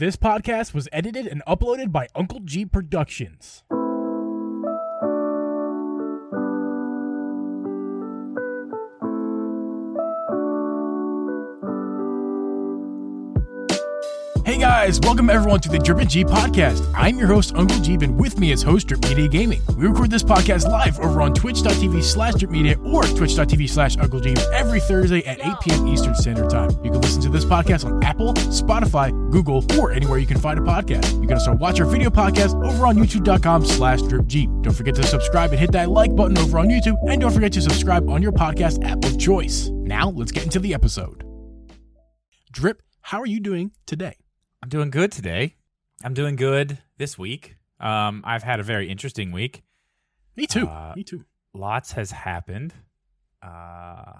This podcast was edited and uploaded by Uncle Geeb Productions. Guys, welcome everyone to the Drip and Geeb podcast. I'm your host, Uncle Geeb, and with me is host Drip Media Gaming. We record this podcast live over on twitch.tv slash Drip Media or twitch.tv slash Uncle Geeb every Thursday at 8 p.m. Eastern Standard Time. You can listen to this podcast on Apple, Spotify, Google, or anywhere you can find a podcast. You can also watch our video podcast over on youtube.com slash Drip Geeb. Don't forget to subscribe and hit that like button over on YouTube, and don't forget to subscribe on your podcast app of choice. Now, let's get into the episode. Drip, how are you doing today? I'm doing good today. I'm doing good this week. Um, I've had a very interesting week. Me too. Uh, Me too. Lots has happened. Uh,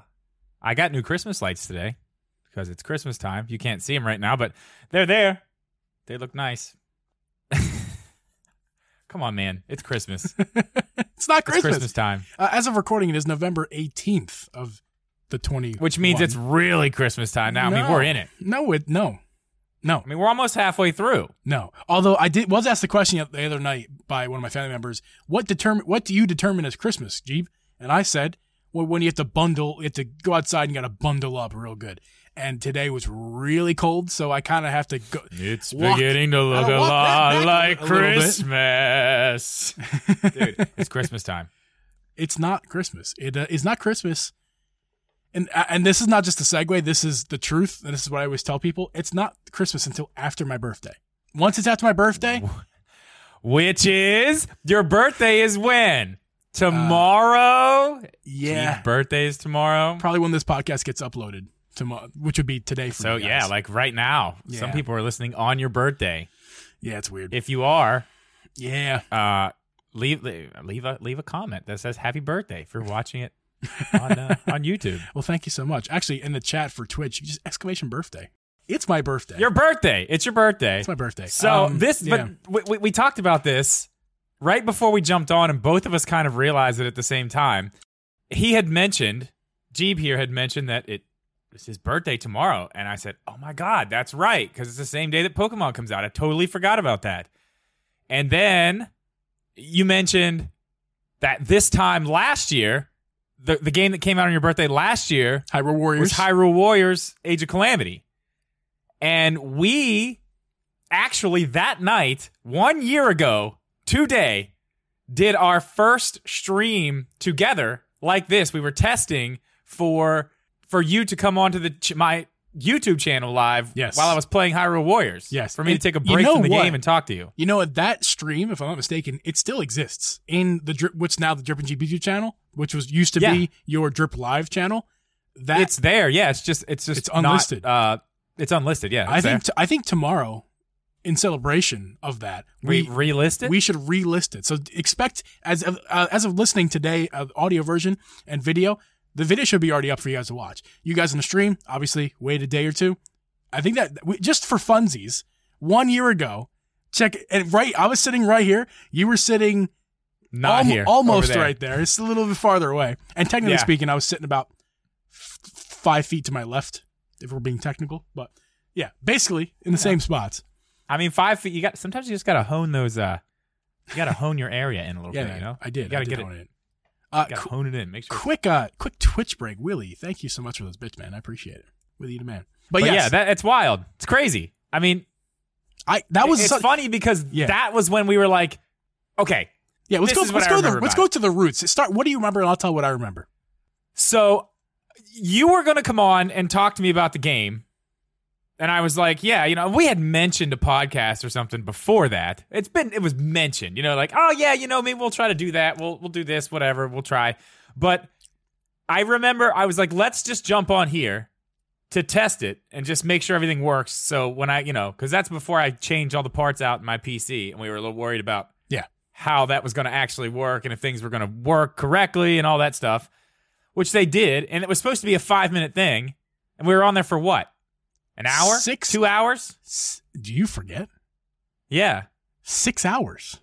I got new Christmas lights today because it's Christmas time. You can't see them right now, but they're there. They look nice. Come on, man. It's Christmas. it's not Christmas. It's Christmas. Time, Uh, as of recording, it is November 18th of the 20. which means it's really Christmas time now. I mean, we're in it. No, it no. No, I mean, we're almost halfway through. no. Although I did was asked the question the other night by one of my family members, what determine what do you determine as Christmas, Geeb? And I said, well, when you have to bundle, you have to go outside and got to bundle up real good. And today was really cold, so I kind of have to go. It's Walk- beginning to look a lot like a. Christmas. Dude, it's Christmas time. it's not Christmas. It uh, is not Christmas. And uh, and this is not just a segue. This is the truth, and this is what I always tell people. It's not Christmas until after my birthday. Once it's after my birthday, Which is your birthday is when? Tomorrow? yeah, Geeb's birthday is tomorrow. probably when this podcast gets uploaded tomorrow, which would be today for So yeah, like right now. Some people are listening on your birthday. yeah, it's weird. If you are, yeah, uh leave leave a leave a comment that says happy birthday if you're watching it on uh, on YouTube. well, thank you so much. Actually, in the chat for Twitch, just exclamation birthday. It's my birthday. Your birthday. It's your birthday. it's my birthday. So Um, this, yeah. but we, we, we talked about this right before we jumped on, and both of us kind of realized it at the same time. He had mentioned, Geeb here had mentioned that it it's his birthday tomorrow, and I said, "Oh my god, that's right," because it's the same day that Pokemon comes out. I totally forgot about that. And then you mentioned that this time last year, the the game that came out on your birthday last year Hyrule Warriors. was Hyrule Warriors Age of Calamity. And we actually that night, one year ago, today, did our first stream together like this. We were testing for for you to come onto the ch- my YouTube channel live Yes. while I was playing Hyrule Warriors. Yes. For me And to take a you break know from the what? game and talk to you. You know what? That stream, if I'm not mistaken, it still exists in the drip, what's now the Drip and GBG channel, which was used to Yeah. be your Drip Live channel. That it's there. Yeah, it's just it's just It's not, unlisted. uh it's unlisted, yeah. I think t- I think tomorrow, in celebration of that, we we relist it. we should relist it. So expect as of uh, as of listening today, uh, audio version and video. The video should be already up for you guys to watch. You guys in the stream, obviously, wait a day or two. I think that just for funsies, one year ago, check and right. I was sitting right here. You were sitting not Alm- here. almost there. right there. It's a little bit farther away. And technically Yeah. speaking, I was sitting about f- five feet to my left, if we're being technical. But yeah, basically in the same spots. I mean, five feet. You got sometimes you just gotta hone those. Uh, you gotta hone your area in a little Yeah, bit. You know, I did. You gotta did get it. it. Uh, gotta qu- hone it in. Make sure. quick, uh, quick Twitch break, Willie. Thank you so much for those bits, man. I appreciate it. With you, the man. But, But yes, yeah, that it's wild. It's crazy. I mean, I that was it's funny because Yeah. that was when we were like, okay, yeah. Let's go. Let's go. To the, let's go to the roots. Start. What do you remember? And I'll tell what I remember. so you were gonna come on and talk to me about the game. And I was like, yeah, you know, we had mentioned a podcast or something before that. It's been it was mentioned, you know, like, oh yeah, you know, maybe we'll try to do that. We'll we'll do this, whatever, we'll try. But I remember I was like, let's just jump on here to test it and just make sure everything works. So when I, you know, because that's before I changed all the parts out in my PC, and we were a little worried about Yeah. how that was going to actually work and if things were going to work correctly and all that stuff, which they did. And it was supposed to be a five minute thing, and we were on there for what? An hour? Six- Two hours? S- Do you forget? Yeah. Six hours.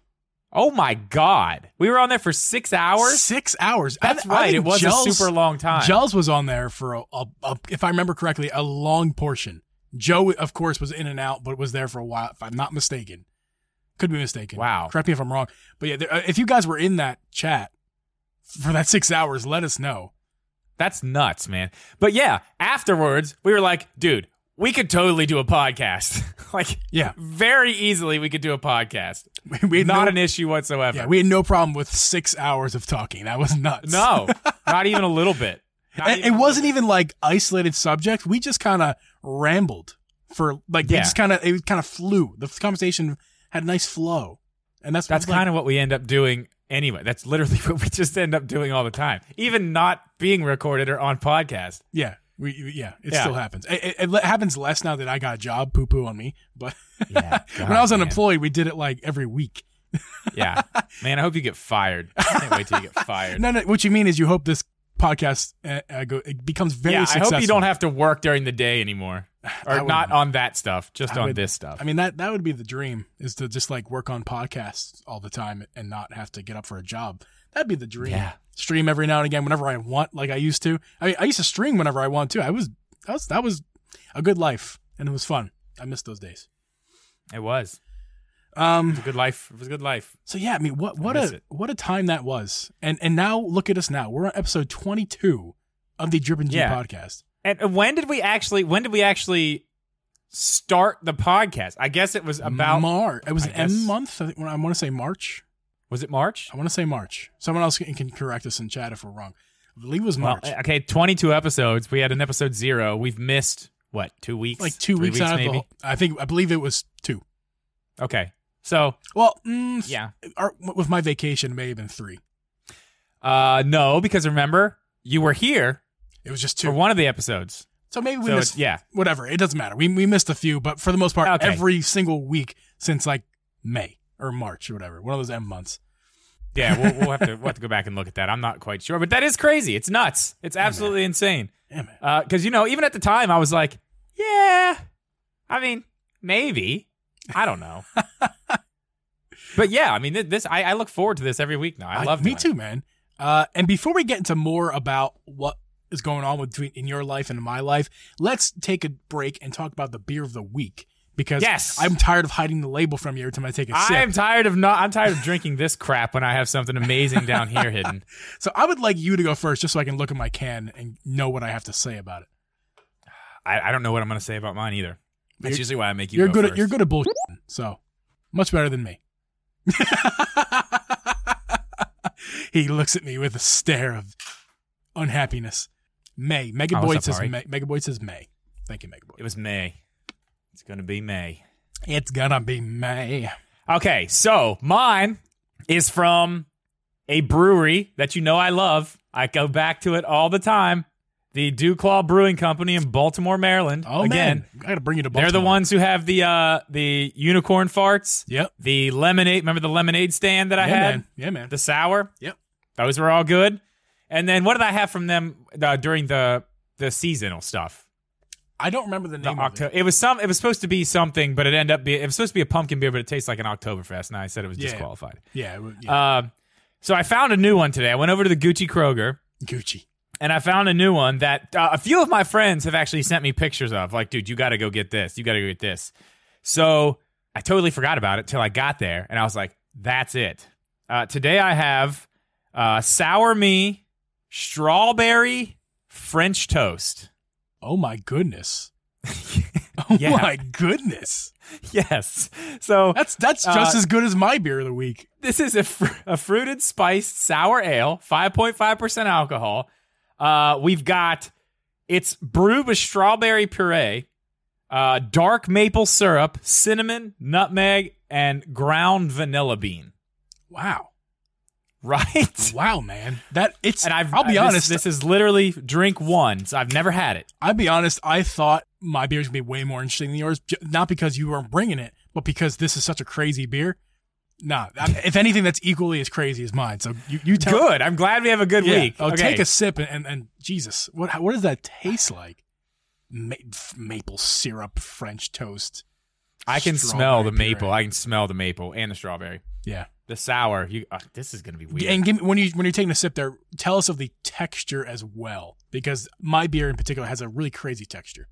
Oh my God. We were on there for six hours? Six hours. That's I- I right. think It was Gels- a super long time. Gels was on there for a, a, a, if I remember correctly, a long portion. Joe, of course, was in and out, but was there for a while, if I'm not mistaken. Could be mistaken. Wow. Correct me if I'm wrong. But yeah, there, uh, if you guys were in that chat for that six hours, let us know. That's nuts, man. But yeah, afterwards, we were like, dude, we could totally do a podcast. like, Yeah. very easily, we could do a podcast. We had Not no, an issue whatsoever. Yeah, we had no problem with six hours of talking. That was nuts. no, not even a little bit. Not it wasn't even like isolated subjects. We just kind of rambled for like, we Yeah. just kind of, it kind of flew. The conversation had a nice flow. And that's, That's kind of what we end up doing anyway. That's literally what we just end up doing all the time, even not being recorded or on podcast. Yeah, we yeah, it Yeah. still happens. It, it, it happens less now that I got a job. Poo poo on me. But Yeah, when I was unemployed, we did it like every week. yeah, man, I hope you get fired. I can't wait till you get fired. No, no. What you mean is you hope this podcast uh, uh, go, it becomes very yeah, I hope you don't have to work during the day anymore, or not on that stuff, just I on would- this stuff. I mean that that would be the dream is to just like work on podcasts all the time and not have to get up for a job. That'd be the dream. Yeah. Stream every now and again whenever I want, like I used to. I mean, I used to stream whenever I want to. I was that was that was a good life and it was fun. I miss those days. It was. Um. It was a good life. It was a good life. So yeah, I mean, what what a it. what a time that was, and and now look at us now. We're on episode twenty two of the Drip and Geeb Yeah. podcast. And when did we actually? When did we actually start the podcast? I guess it was about. March. It was I M month. I, think, when I want to say March. Was it March? I want to say March. Someone else can, can correct us in chat if we're wrong. I believe it was Well, March. okay, twenty-two episodes. We had an episode zero. We've missed what? Two weeks? like two Three weeks, out of the whole. I think I believe it was two. Okay, so Well, mm, yeah, our- with my vacation, it may have been three. uh, no, because remember you were here It was just for two. one of the episodes. So maybe we So missed. yeah, Whatever. It doesn't matter. We we missed a few, but for the most part, Okay. every single week since like May or March or whatever, one of those M months. yeah. We'll, we'll have to we'll have to go back and look at that. I'm not quite sure, but that is crazy. It's nuts. It's absolutely insane. Yeah, man. Because you know, even at the time, I was like, yeah, I mean, maybe. I don't know. but yeah, I mean, this I, I look forward to this every week now. I love me doing it. too, man. Uh, and before we get into more about what is going on with between in your life and my life, let's take a break and talk about the beer of the week because Yes. I'm tired of hiding the label from you every time I take a sip. I'm tired of not. I'm tired of drinking this crap when I have something amazing down here hidden. so I would like you to go first, just so I can look at my can and know what I have to say about it. I, I don't know what I'm going to say about mine either. That's You're- usually why I make you. You're go good. At, you're good at bullshit. So much better than me. he looks at me with a stare of unhappiness. May Mega Oh, Boy says Ari? May. Mega Boy says May. Thank you, Mega Boy. It was May. It's to be May. It's gonna be May. Okay, so mine is from a brewery that you know I love. I go back to it all the time. The DuClaw Brewing Company in Baltimore, Maryland. Oh Again, man, I gotta bring you to. Baltimore. They're the ones who have the uh the unicorn farts, Yep. the lemonade. Remember the lemonade stand that I yeah, had? man. Yeah, man. The sour. Yep. Those were all good. And then what did I have from them uh, during the the seasonal stuff? I don't remember the The name of Octo- it. it was some. It was supposed to be something, but it ended up being. It was supposed to be a pumpkin beer, but it tastes like an Oktoberfest. And I said it was Yeah. disqualified. Yeah, it yeah. Um, so I found a new one today. I went over to the Gucci Kroger Gucci. and I found a new one that uh, a few of my friends have actually sent me pictures of. Like, dude, you got to go get this. You got to go get this. So I totally forgot about it till I got there, and I was like, that's it. Uh, today I have uh, sour me, strawberry, French toast. Oh my goodness. Oh Yeah. my goodness. yes. So That's that's just Uh, as good as my beer of the week. this is a, fr- a fruited spiced sour ale, 5.5% alcohol. Uh, we've got it's brewed with strawberry puree, uh, dark maple syrup, cinnamon, nutmeg, and ground vanilla bean. Wow. Right? Wow, man. That it's And I've I'll be uh, this- honest. This, is literally drink one. So I've never had it. I'll be honest. I thought my beer's gonna be way more interesting than yours, not because you weren't bringing it, but because this is such a crazy beer. Nah, I- if anything, that's equally as crazy as mine. So you, you tell. Good. I'm glad we have a good Yeah. week. Oh, okay. take a sip and, and, and Jesus, what what does that taste like? Ma- maple syrup, French toast. I can smell the maple. puree. I can smell the maple and the strawberry. Yeah. The sour. You. Uh, this is gonna be weird. And give me, when you when you're taking a sip there, tell us of the texture as well, because my beer in particular has a really crazy texture.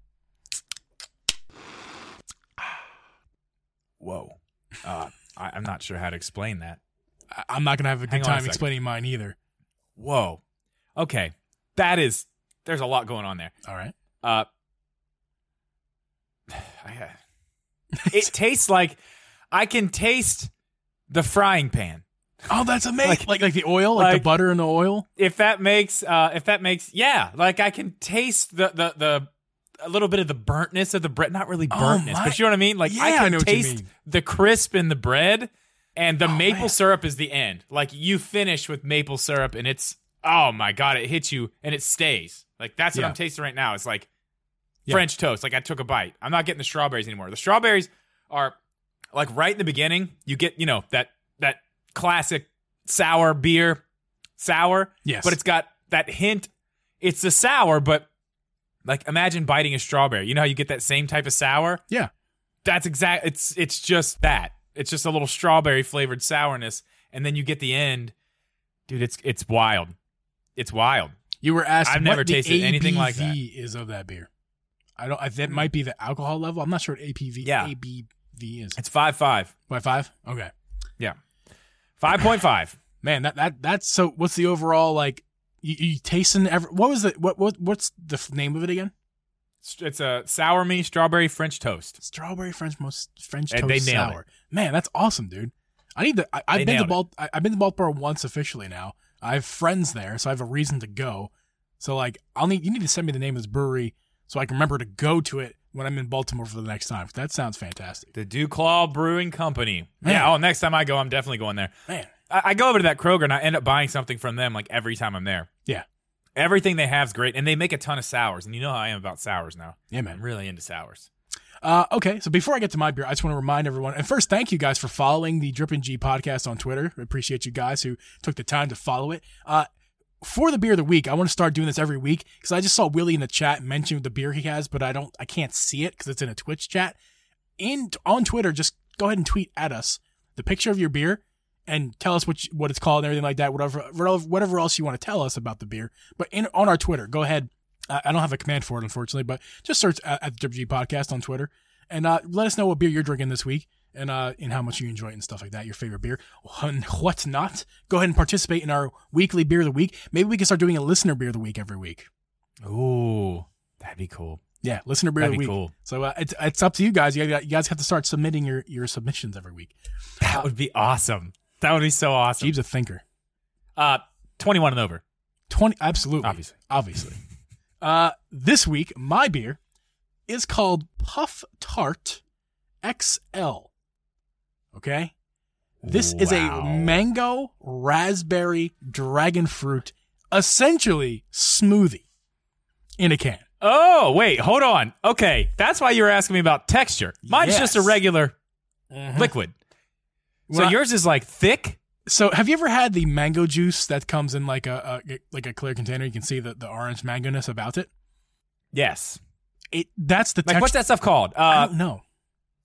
Whoa. Uh, I, I'm not sure how to explain that. I- I'm not gonna have a Hang good a time second. explaining mine either. Whoa. Okay. That is. There's a lot going on there. All right. Uh, I, it tastes like I can taste the frying pan. Oh, that's amazing. Like Like- like, the oil, like, like- the butter and the oil. If that makes, uh, if that makes, yeah, like I can taste the the the a little bit of the burntness of the bread. Not really Oh, burntness, my- but you know what I mean. Like I Yeah, I can know what you taste the crisp in the bread, and the Oh, maple man. syrup is the end. Like you finish with maple syrup, and it's oh my god, it hits you and it stays. Like that's what Yeah. I'm tasting right now. It's like Yeah. French toast. Like I took a bite. I'm not getting the strawberries anymore. The strawberries are like right in the beginning. You get you know that that classic sour beer, sour. Yes. But it's got that hint. It's the sour, but like imagine biting a strawberry. You know how you get that same type of sour? Yeah. That's exact. It's it's just that. It's just a little strawberry flavored sourness, and then you get the end, dude. It's it's wild. It's wild. You were asked I've what never the tasted anything like that. Is of that beer. I don't. I, that might be the alcohol level. I'm not sure what APV Yeah. ABV is. It's five five. By five. Okay. yeah, Five point five. Man, that that that's so. What's the overall like? You, you tasting ever? What was the what what what's the name of it again? It's a sour me strawberry French toast. Strawberry French most French And toast sour. Man, that's awesome, dude. I need to. I, I've been to. Balt. I, I've been to Baltimore once officially now. I have friends there, so I have a reason to go. So like, I'll need you need to send me the name of this brewery so I can remember to go to it when I'm in Baltimore for the next time. That sounds fantastic, The DuClaw Brewing Company. Man. Yeah. Oh, next time I go, I'm definitely going there. man. I, I go over to that Kroger and I end up buying something from them like every time I'm there. Yeah, Everything they have is great, and they make a ton of sours. And you know how I am about sours now. yeah, I'm man. really into sours. Uh, okay, so before I get to my beer, I just want to remind everyone. And first, thank you guys for following the Drip and Geeb podcast on Twitter. I appreciate you guys who took the time to follow it. Uh, for the beer of the week, I want to start doing this every week because I just saw Willie in the chat mention the beer he has, but I don't, I can't see it because it's in a Twitch chat. In on Twitter, just go ahead and tweet at us the picture of your beer and tell us what you, what it's called and everything like that. Whatever, whatever else you want to tell us about the beer. But in on our Twitter, go ahead. Uh, I don't have a command for it, unfortunately, but just search at, at the Drip Geeb podcast on Twitter and uh, let us know what beer you're drinking this week and uh, and how much you enjoy it and stuff like that. Your favorite beer, and what's not. Go ahead and participate in our weekly beer of the week. Maybe we can start doing a listener beer of the week every week. Ooh, that'd be cool. Yeah, listener beer That'd of the be week. cool. So uh, it's it's up to you guys. You, guys- you guys have to start submitting your your submissions every week. That would be awesome. That would be so awesome. Jeeves a thinker. Uh, 21 and over, Twenty, absolutely, obviously. obviously. Uh, this week, my beer is called Puff Tart XL. Okay, this is a mango raspberry dragon fruit, essentially smoothie in a can. Oh, wait, hold on. Okay, that's why you were asking me about texture. Mine's just a regular Mm-hmm. liquid. So Well, I- yours is like thick? So, have you ever had the mango juice that comes in like a, a like a clear container? You can see the, the orange mangoness about it. Yes. It that's the Like, text- what's that stuff called? I Uh, don't know.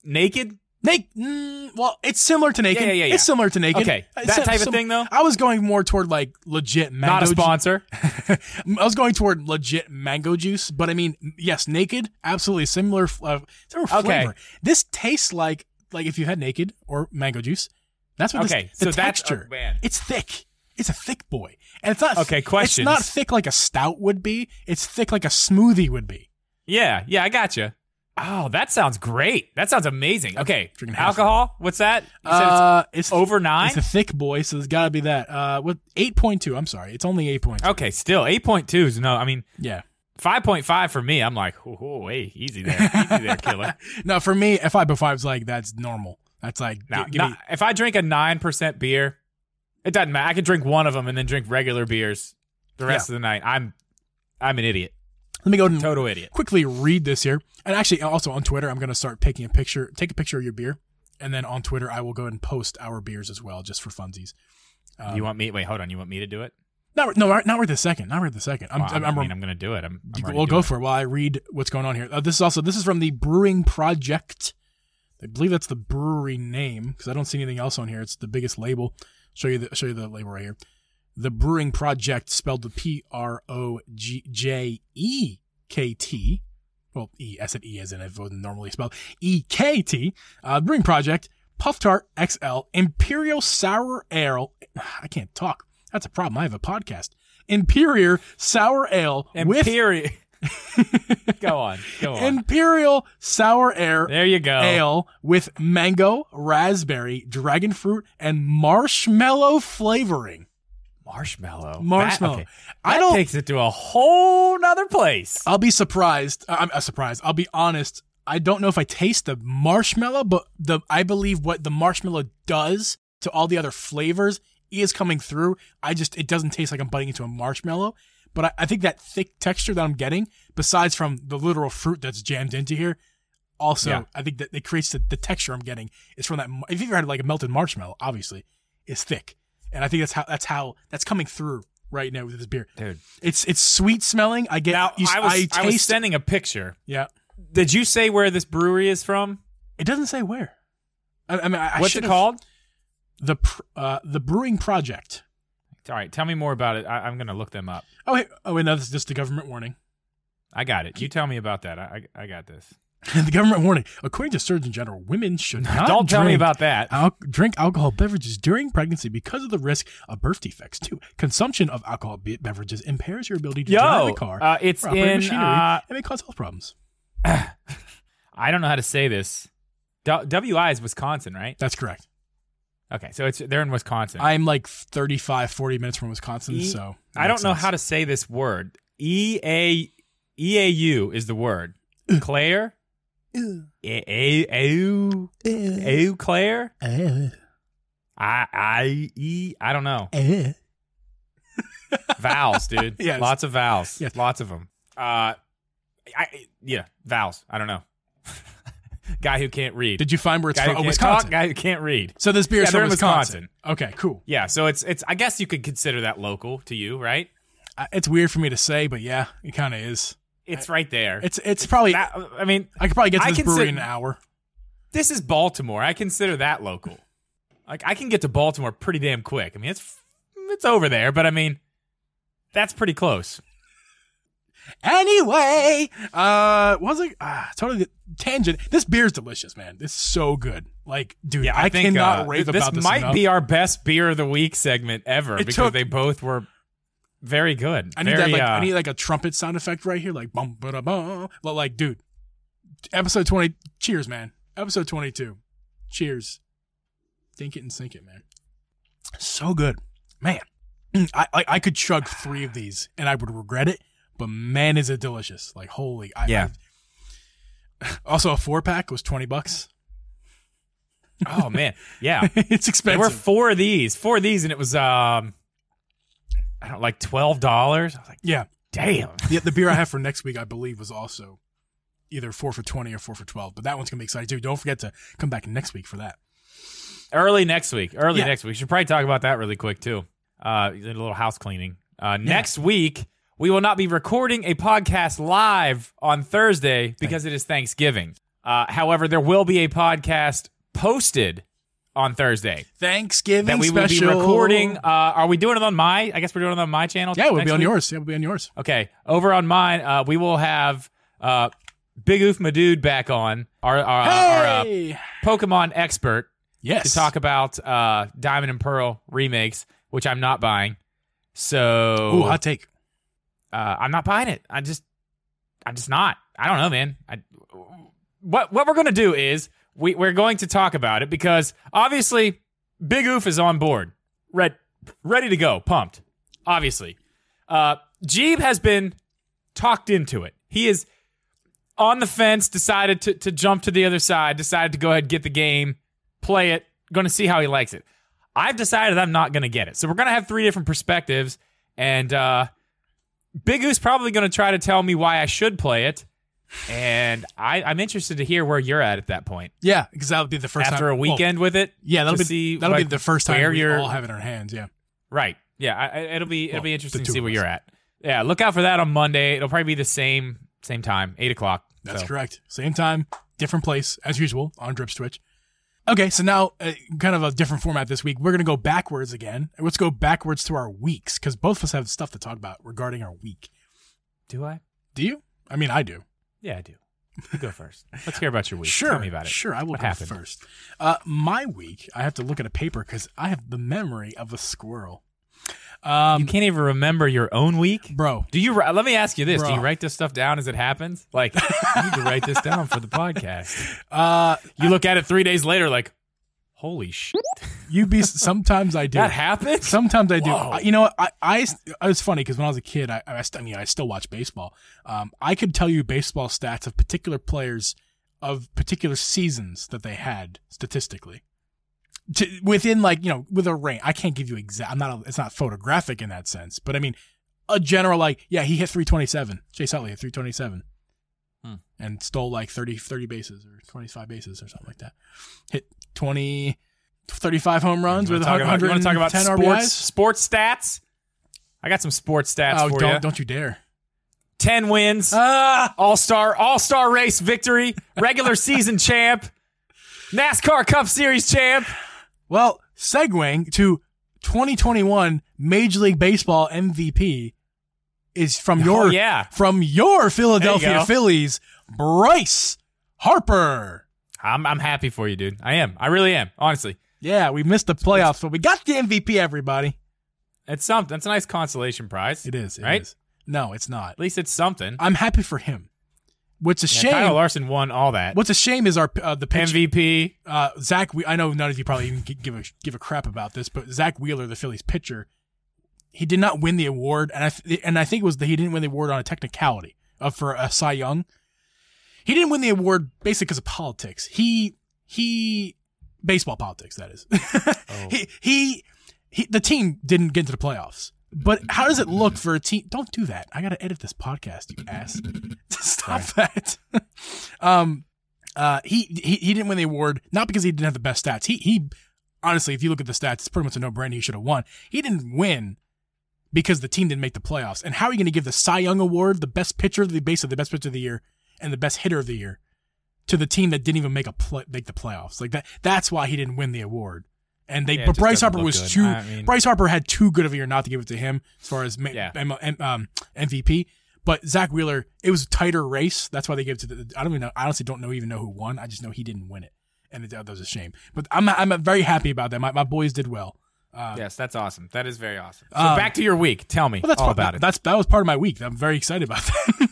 naked? Naked. Mm, well, it's similar to naked. Yeah, yeah, yeah. It's similar to naked. Okay, that sim- type of sim- thing, though? I was going more toward like legit mango. Not a ju- sponsor. I was going toward legit mango juice, but I mean, yes, naked, absolutely similar, uh, similar Okay. flavor. This tastes like like if you had naked or mango juice. That's what. Okay, this, the so that's- texture. oh, man. It's thick. It's a thick boy, and it's not. Okay, questions. It's not thick like a stout would be. It's thick like a smoothie would be. Yeah, yeah, I got gotcha. Oh, that sounds great. That sounds amazing. Okay, drinking alcohol? What's that? You said Uh, it's it's over nine? It's a thick boy, so it's got to be that. Uh, what eight point two? I'm sorry, it's only eight point two. okay, still 8.2 is no, I mean, Yeah. 5.5 for me. I'm like, oh, hey, easy there. Easy there, killer. No, for me, if I five is like that's normal. That's like Now, gi- give me if I drink a 9% beer, it doesn't matter. I can drink one of them and then drink regular beers the rest of the night. I'm I'm an idiot. Let me go and Total idiot. quickly read this here. And actually, also on Twitter, I'm going to start taking a picture, take a picture of your beer. And then on Twitter, I will go and post our beers as well, just for funsies. Um, you want me? Wait, hold on. You want me to do it? Not, no, not right this second. Not right this second. I'm, Well, I'm, I I'm, mean, I'm going to do it. I'm, I'm we'll go doing for it while I read what's going on here. Uh, this is also, this is from the Brewing Projekt. I believe that's the brewery name because I don't see anything else on here. It's the biggest label. Show you the, show you the label right here. The Brewing Projekt spelled the P R O G J E K T well, E, S and E as in it would normally spelled E K T, uh, Brewing Projekt, Puff Tart XL, Imperial Sour Ale. I can't talk. That's a problem. I have a podcast. Imperial Sour Ale with Imperial. go on. Go on. Imperial Sour Ale there you go. ale with mango, raspberry, dragon fruit, and marshmallow flavoring. Marshmallow. Marshmallow. That, okay. I don't. takes it to a whole nother place. I'll be surprised. uh, I'm uh, surprised. I'll be honest. I don't know if I taste the marshmallow, but the I believe what the marshmallow does to all the other flavors is coming through. I just it doesn't taste like I'm biting into a marshmallow. But I, I think that thick texture that I'm getting, besides from the literal fruit that's jammed into here, also Yeah. I think that it creates the, the texture I'm getting is from that. If you've ever had like a melted marshmallow, obviously, it's thick, and I think that's how that's how that's coming through right now with this beer. Dude. It's it's sweet smelling. I get. Now, you, I was, I I, was sending a picture. yeah. Did you say where this brewery is from? It doesn't say where. I, I mean, I, What's it called? The uh, the Brewing Projekt. All right, tell me more about it. I, I'm going to look them up. Oh wait, oh wait, no, this is just a government warning. I got it. You tell me about that. I, I, I got this. the government warning. According to Surgeon General, women should not Don't tell me drink about that. al- drink alcohol beverages during pregnancy because of the risk of birth defects. Too, consumption of alcohol be- beverages impairs your ability to drive Yo, a car uh, it's in. machinery Uh, and may cause health problems. I don't know how to say this. WI is Wisconsin, right? That's correct. Okay, so it's they're in Wisconsin. I'm like 35, 40 minutes from Wisconsin, E- so I don't know how to say this word. E A E A U is the word. Claire. To. E- A Eau Eau Claire. Eh. I I E I don't know. Eh. Vowels, dude. Yes. Lots of vowels. Yes. Lots of them. Uh, I yeah, vowels. I don't know. Guy who can't read. Did you find where it's guy from? Oh, Wisconsin. talk. Guy who can't read. So this beer is Yeah, from in Wisconsin. Okay, cool. Yeah, so it's it's. I guess you could consider that local to you, right? Uh, It's weird for me to say, but yeah, it kind of is. It's right there. It's it's probably That- I mean, I could probably get to this consider- brewery in an hour. this is Baltimore. I consider that local. Like I can get to Baltimore pretty damn quick. I mean, it's it's over there, but I mean, that's pretty close. Anyway, uh, what was it? Ah, totally tangent. This beer is delicious, man. This is so good. Like, dude, Yeah, I, I, think cannot uh, rave this about this might enough. be our best beer of the week segment ever It because took- they both were very good. I need very, that. Like, uh, I need like a trumpet sound effect right here, like bum ba da bum. But like, dude, episode twenty. Cheers, man. Episode twenty-two. Cheers. Think it and sink it, man. So good, man. Mm, I, I I could chug three of these and I would regret it, but man, is it delicious! Like holy, I, Yeah. I- also, a four pack was twenty bucks. oh man, yeah. it's There expensive. were four of these, four of these, and it was um, I don't like twelve dollars. I was like, yeah, damn. the, the beer I have for next week, I believe, was also either four for twenty or four for twelve. But that one's gonna be exciting too. Don't forget to come back next week for that. Early next week. Early Yeah. next week. We should probably talk about that really quick too. Uh, a little house cleaning. Uh, next week we will not be recording a podcast live on Thursday because it is Thanksgiving. Uh, however, there will be a podcast posted on Thursday Thanksgiving that we will special. be recording. Uh, are we doing it on my? I guess we're doing it on my channel. Yeah, we'll be on week? yours. Yeah, we'll be on yours. Okay, over on mine, uh, we will have uh, Big Oof Madude back on our our, our uh, Pokemon expert yes. to talk about uh, Diamond and Pearl remakes, which I'm not buying. So Ooh, hot take. uh, I'm not buying it. I just, I'm just not. I don't know, man. I, what what we're gonna do is we we're going to talk about it because obviously Big Oof is on board, red, ready to go, pumped. Obviously, uh, Jeeb has been talked into it. He is on the fence, decided to to jump to the other side, decided to go ahead get the game, play it, going to see how he likes it. I've decided I'm not going to get it. So we're going to have three different perspectives, and uh, Big Oo's probably going to try to tell me why I should play it. And I, I'm interested to hear where you're at at that point. Yeah, because that'll be the first After time. a weekend with it, yeah, that'll be that'll like, be the first time we all have it in our hands. Yeah. Right. Yeah. I, it'll be it'll Well, be interesting to see where you're at. Yeah. Look out for that on Monday. It'll probably be the same same time, eight o'clock. That's So, correct. Same time, different place as usual on Drips Twitch. Okay, so now uh, kind of a different format this week. We're gonna go backwards again. Let's go backwards to our weeks because both of us have stuff to talk about regarding our week. Do I? Do you? I mean, I do. Yeah, I do. You go first. Let's hear about your week. Sure. Tell me about it. Sure, I will What go happened? first. Uh, my week, I have to look at a paper because I have the memory of a squirrel. Um, You can't even remember your own week. bro, Do you? Let me ask you this: Do you write this stuff down as it happens? Like, you need to write this down for the podcast. uh, You look at it three days later, like, holy shit, you be sometimes I do. that happens. Sometimes I do. Whoa. I- you know, what? I, I it was funny because when I was a kid, I, I, I mean, I still watch baseball. Um, I could tell you baseball stats of particular players of particular seasons that they had statistically. To, within like you know with a range, I can't give you exact. I'm not. A, it's not photographic in that sense, but I mean a general like yeah, he hit 327. Chase Utley hit 327. Hmm. And stole like 30, 30 bases or 25 bases or something like that. Hit 20, 35 home runs with wanna talk about, you wanna talk about sports, RBIs. sports stats? I got some sports stats Oh, for don't you. don't you dare! Ten wins, Ah, All Star All Star race victory, regular season champ, NASCAR Cup Series champ. well, segueing to 2021 Major League Baseball MVP is from your oh yeah, from your Philadelphia go. Phillies, Bryce Harper. I'm I'm happy for you, dude. I am. I really am. Honestly, Yeah, we missed the playoffs, but we got the MVP. Everybody, it's something. It's a nice consolation prize. it is it right. is. No, it's not. At least it's something. I'm happy for him. What's a Yeah, shame? Kyle Larson won all that. What's a shame is our uh, the pitch, MVP. uh, Zach. We, I know none of you probably even give a give a crap about this, but Zack Wheeler, the Phillies pitcher, he did not win the award, and I th- and I think it was that he didn't win the award on a technicality of for a Cy Young. He didn't win the award basically because of politics. He he baseball politics that is. he, he he the team didn't get into the playoffs. But how does it look for a team? Don't do that. I gotta edit this podcast, you ass. Stop that. um, uh, he, he he didn't win the award not because he didn't have the best stats. He he honestly, if you look at the stats, it's pretty much a no brainer. He should have won. He didn't win because the team didn't make the playoffs. And how are you going to give the Cy Young Award, the best pitcher of the basically the best pitcher of the year, and the best hitter of the year, to the team that didn't even make a play, make the playoffs? Like that. That's why he didn't win the award. And they, Yeah, but Bryce Harper was good. too. I mean- Bryce Harper had too good of a year not to give it to him as far as Yeah. M- M- um, MVP. But Zack Wheeler, it was a tighter race. That's why they gave it to the. I don't even know. I honestly don't know even know who won. I just know he didn't win it, and that was a shame. But I'm I'm very happy about that. My my boys did well. Uh, Yes, that's awesome. That is very awesome. So Um, back to your week. Tell me well, that's all part- about it. That's that was part of my week. I'm very excited about that.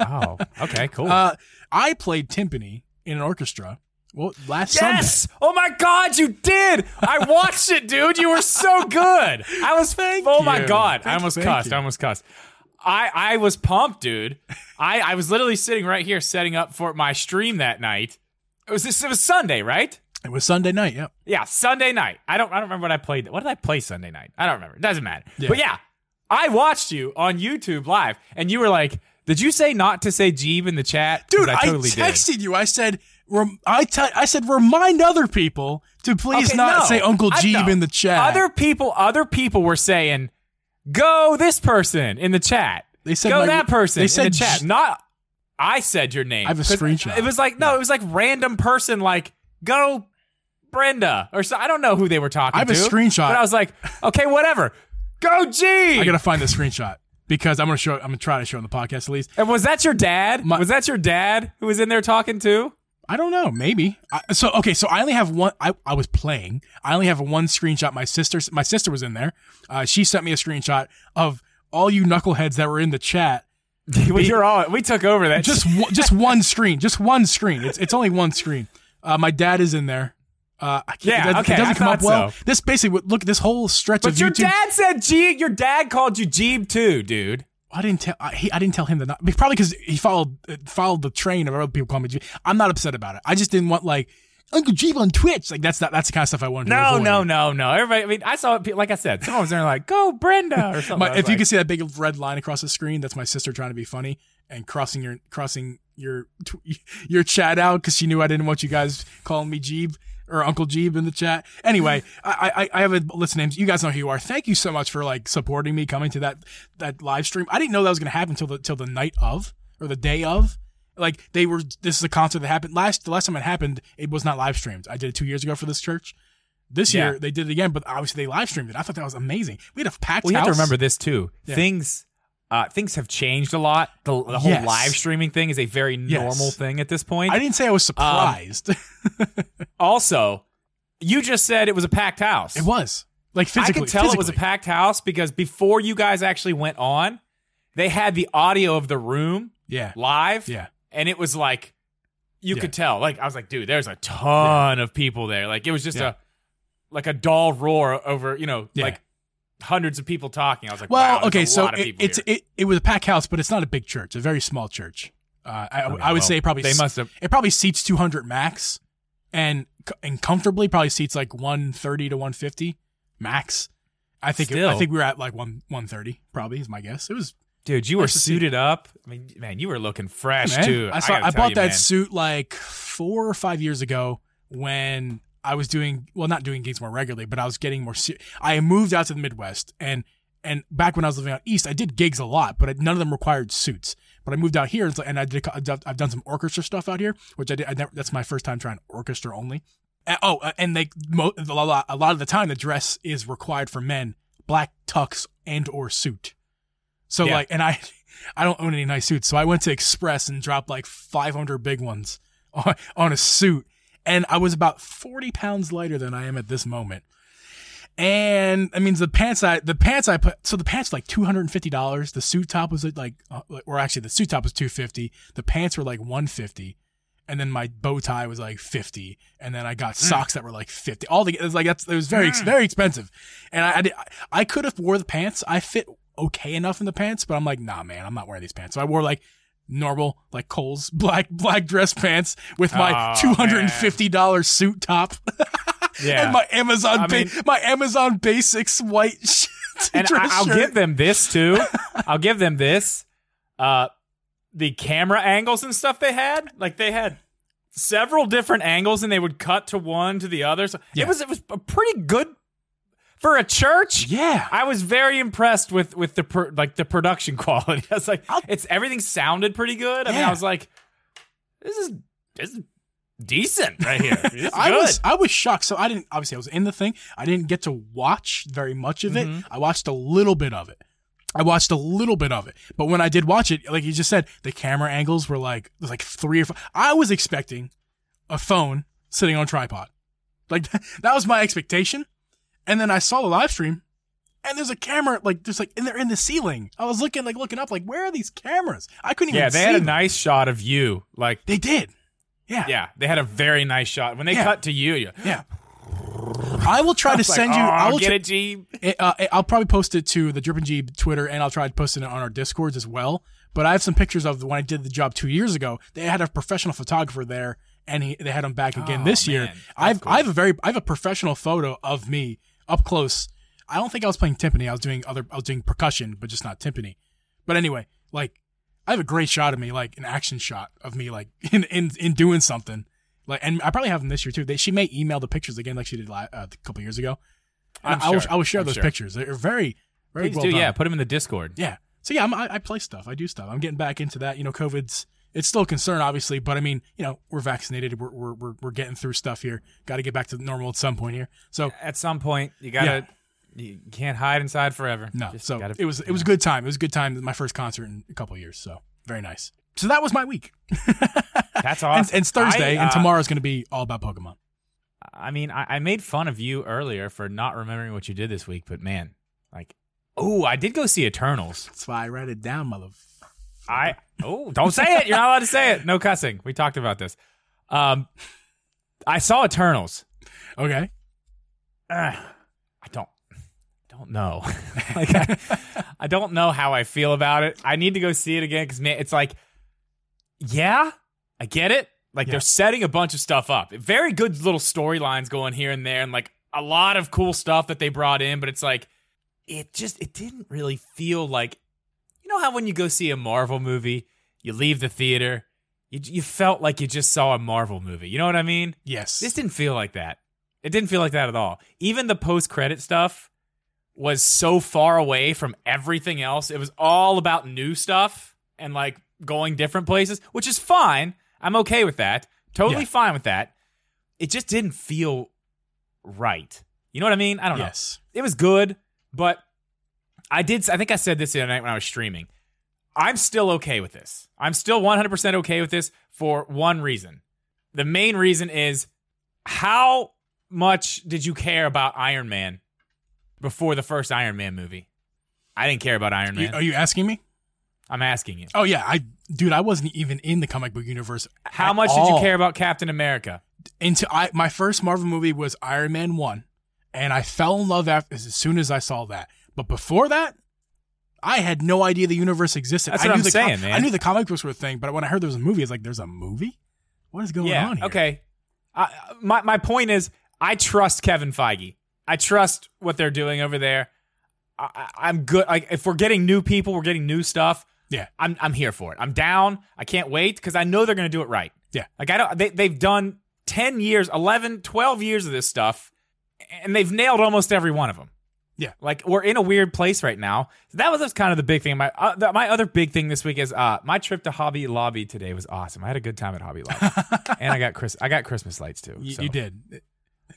Oh, okay, cool. uh, I played timpani in an orchestra. Well, last yes! Oh my God, you did! I watched it, dude. You were so good. I was. Thank oh my you. God, I Thank- almost thank cussed. you. I almost cussed. I I was pumped, dude. I I was literally sitting right here setting up for my stream that night. It was this. It was Sunday, right? It was Sunday night. Yep. Yeah, Sunday night. I don't I don't remember what I played. What did I play Sunday night? I don't remember. It doesn't matter. Yeah. But yeah, I watched you on YouTube live, and you were like, "Did you say not to say Geeb in the chat? Dude, I, totally did. texted you. I said, rem- I te- I said, remind other people to please Okay, not no. say Uncle I- Geeb in the chat. Other people, other people were saying, "Go this person in the chat." They said Go my- that person they in said the chat. J- Not I said your name. I have a screenshot. It was like no, it was like random person like go Brenda or so. I don't know who they were talking I have to. a screenshot. But I was like, okay, whatever. Go Geeb. I gotta find the screenshot because I'm gonna show. I'm gonna try to show on the podcast at least. and was that your dad? My- was that your dad who was in there talking too? I don't know. Maybe. I, so okay. So I only have one. I, I was playing. I only have one screenshot. My sister. My sister was in there. Uh, she sent me a screenshot of all you knuckleheads that were in the chat. we, you're all, we took over that. Just one, just one screen. Just one screen. It's it's only one screen. Uh, my dad is in there. Uh, I can't, Yeah, it, doesn't- okay, it doesn't I come up well. so. This basically look this whole stretch of. but of your YouTube. dad said Geeb. Your dad called you Geeb too, dude. I didn't tell. I, he, I didn't tell him that. Not, probably because he followed followed the train of other people calling me. Geeb. I'm not upset about it. I just didn't want like Uncle Geeb on Twitch. Like that's not, that's the kind of stuff I wanted. to No, avoid. no, no, no. Everybody. I mean, I saw it. Like I said, someone was there like, "Go Brenda" or something. My, if you like, can see that big red line across the screen, that's my sister trying to be funny and crossing your crossing your your chat out because she knew I didn't want you guys calling me Geeb or Uncle Geeb in the chat. Anyway, I, I I have a list of names. You guys know who you are. Thank you so much for like supporting me coming to that that live stream. I didn't know that was gonna happen until the till the night of or the day of. Like they were. This is a concert that happened last. The last time it happened, it was not live streamed. I did it two years ago for this church. This Yeah. year they did it again, but obviously they live streamed it. I thought that was amazing. We had a packed Well, you house. have to remember this too. Yeah. Things uh, things have changed a lot. The, the whole Yes. live streaming thing is a very normal thing at this point. I didn't say I was surprised. also, you just said it was a packed house. it was like physically. I physically. could tell it was a packed house because before you guys actually went on, they had the audio of the room Yeah, live. yeah. And it was like, you Yeah. could tell. Like, I was like, dude, there's a ton of people there. Like, it was just Yeah. a, like a dull roar over, you know, Yeah. like hundreds of people talking. I was like, Well, wow, okay, so it, it's here. it, it was a packed house, but it's not a big church. A very small church. Uh, I, Okay, I would well, say probably they must have. it probably seats 200 max, and and comfortably probably seats like 130 to 150 max. I think it- I think we were at like one 130 probably is my guess. It was Dude, you were Nice to see. suited up. I mean, man, you were looking fresh too. I saw gotta I, bought you, that man. suit like four or five years ago when I was doing well, not doing gigs more regularly, but I was getting more. Se- I moved out to the Midwest, and and back when I was living out east, I did gigs a lot, but I, none of them required suits. But I moved out here, like- and I did. I've done- some orchestra stuff out here, which I did. I never, that's my first time trying orchestra only. Uh, oh, uh, and they mo- a lot, a lot of the time the dress is required for men, black tux and or suit. So Yeah. like, and I, I don't own any nice suits, so I went to Express and dropped like 500 big ones on, on a suit, and I was about 40 pounds lighter than I am at this moment. And that means the pants I the pants I put so the pants were like two hundred and fifty dollars. The suit top was like uh, or actually the suit top was two fifty. The pants were like one fifty, and then my bow tie was like fifty. And then I got socks that were like fifty. All the it was like that's it was very ex- very expensive. And I I, did, I could have wore the pants. I fit okay enough in the pants, but I'm like nah man, I'm not wearing these pants. So I wore like normal like Cole's black black dress pants with my Oh, two hundred and fifty dollars suit top. Yeah. and my Amazon I ba- mean- my Amazon Basics white and I, I'll shirt. give them this too. I'll give them this. Uh, the camera angles and stuff they had, like they had several different angles, and they would cut to one to the other. So Yeah. it was it was a pretty good for a church. Yeah, I was very impressed with with the per, like the production quality. I was like, I'll- it's everything sounded pretty good. I mean, I was like, this is this is decent right here. I good. was I was shocked. So I didn't obviously I was in the thing. I didn't get to watch very much of it. Mhm. I watched a little bit of it. I watched a little bit of it, but when I did watch it, like you just said, the camera angles were like like three or four. I was expecting a phone sitting on a tripod, like that was my expectation. And then I saw the live stream, and there's a camera like there's like and they're in the ceiling. I was looking like looking up like where are these cameras? I couldn't even. yeah, they had a them. nice shot of you, like. They did. Yeah. Yeah, they had a very nice shot. When they Yeah. cut to you, you Yeah. I will try to It's like, send you. "Oh, I will get tr- it, G. it, uh, I'll probably post it to the Drip and Geeb Twitter, and I'll try to post it on our Discords as well. But I have some pictures of when I did the job two years ago. They had a professional photographer there, and he, they had him back again Oh, this year. That's I've cool. I have a very I have a professional photo of me up close. I don't think I was playing timpani. I was doing other I was doing percussion, but just not timpani. But anyway, like I have a great shot of me, like an action shot of me, like in in in doing something. Like, and I probably have them this year too. They, she may email the pictures again, like she did uh, a couple years ago. I'm I will, sure. I will share I'm those sure. pictures. They're very, very Please well do, done. yeah. Put them in the Discord. Yeah. So yeah, I'm, I, I play stuff. I do stuff. I'm getting back into that. You know, COVID's it's still a concern, obviously, but I mean, you know, we're vaccinated. We're we're we're, we're getting through stuff here. Got to get back to normal at some point here. So At some point, you gotta. You can't hide inside forever. no, Just so gotta- it was it was a good time. It was a good time. My first concert in a couple of years. So very nice. So that was my week. That's And, awesome. and it's Thursday, I, and uh, tomorrow's going to be all about Pokemon. I mean, I, I made fun of you earlier for not remembering what you did this week, but man, like, oh, I did go see Eternals. That's why I write it down, mother. I oh, don't say it. You're not allowed to say it. No cussing. We talked about this. Um, I saw Eternals. Okay. Ugh, I don't don't know. like I, I don't know how I feel about it. I need to go see it again because man, it's like, yeah, I get it. Like Yeah. they're setting a bunch of stuff up. Very good little storylines going here and there, and like a lot of cool stuff that they brought in. But it's like, it just it didn't really feel like, you know how when you go see a Marvel movie, you leave the theater, you you felt like you just saw a Marvel movie. You know what I mean? Yes. This didn't feel like that. It didn't feel like that at all. Even the post credit stuff was so far away from everything else. It was all about new stuff and like going different places, which is fine. I'm okay with that. Totally Yeah. fine with that. It just didn't feel right. You know what I mean? I don't know. It was good, but I did I think I said this the other night when I was streaming. I'm still okay with this. I'm still 100% okay with this for one reason. The main reason is how much did you care about Iron Man before the first Iron Man movie? I didn't care about Iron You- Man. are you asking me? I'm asking you. Oh yeah, I dude, I wasn't even in the comic book universe. How much did you care about Captain America? Into I my first Marvel movie was Iron Man one, and I fell in love after as soon as I saw that. But before that, I had no idea the universe existed. That's I what knew I'm the saying, man. I knew the comic books were a thing, but when I heard there was a movie, it's like, there's a movie. What is going yeah. on here? Okay. I, my my point is, I trust Kevin Feige. I trust what they're doing over there. I, I'm good. Like if we're getting new people, we're getting new stuff. Yeah. I'm I'm here for it. I'm down. I can't wait because I know they're going to do it right. Yeah. Like I don't. They they've done ten years, 11, 12 years of this stuff, and they've nailed almost every one of them. Yeah. Like we're in a weird place right now. That was that's kind of the big thing. My uh, the, my other big thing this week is uh my trip to Hobby Lobby today was awesome. I had a good time at Hobby Lobby, and I got Chris I got Christmas lights too. You, so you did.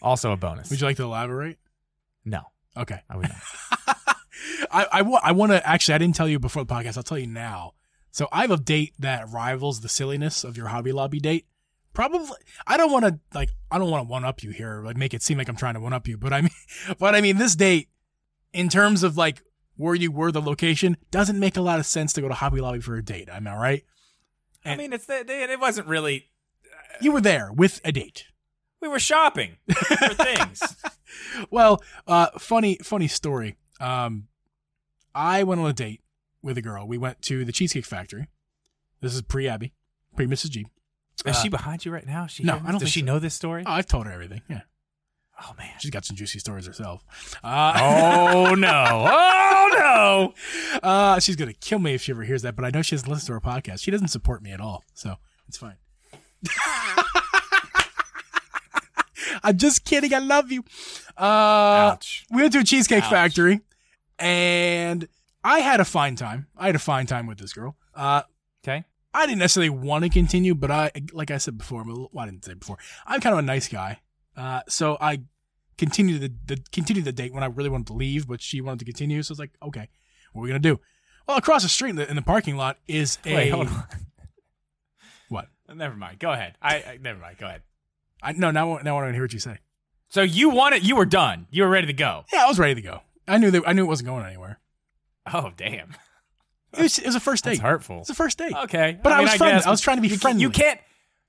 Also a bonus. Would you like to elaborate? no, Okay. I would not. I, I, wa- I want to actually, I didn't tell you before the podcast. I'll tell you now. So I have a date that rivals the silliness of your Hobby Lobby date. Probably, I don't want to like, I don't want to one up you here, like make it seem like I'm trying to one up you. But I mean, but I mean, this date, in terms of like where you were, the location, doesn't make a lot of sense to go to Hobby Lobby for a date. I'm I right? I mean, it's the, it wasn't really. You were there with a date. We were shopping for things. Well, uh, funny, funny story. Um, I went on a date with a girl. We went to the Cheesecake Factory. This is pre Abby, pre Mrs. G. Is Uh, she behind you right now? Is She no. I don't know. Does she so. know this story? Oh, I've told her everything. Yeah, Oh man. she's got some juicy stories herself. Uh, Oh no! Oh no! uh, she's gonna kill me if she ever hears that. But I know she doesn't listen to our podcast. She doesn't support me at all, so it's fine. I'm just kidding. I love you. Uh, Ouch. we went to a cheesecake Ouch. factory and I had a fine time. I had a fine time with this girl. Uh, Okay. I didn't necessarily want to continue, but I, like I said before, I'm a little- well, I didn't say before, I'm kind of a nice guy. Uh, so I continued the, the continued the date when I really wanted to leave, but she wanted to continue. So I was like, okay, what are we gonna do? Well, across the street in the, in the parking lot is a Wait, hold on. what? Never mind. Go ahead. I, I never mind. Go ahead. I no now now I want to hear what you say. So you wanted, you were done. You were ready to go. Yeah, I was ready to go. I knew that I knew it wasn't going anywhere. Oh damn. It was, it was a first date. hurtful. It's a first date. Okay. But I mean, was friendly. guess, I was trying to be you, friendly. You can't.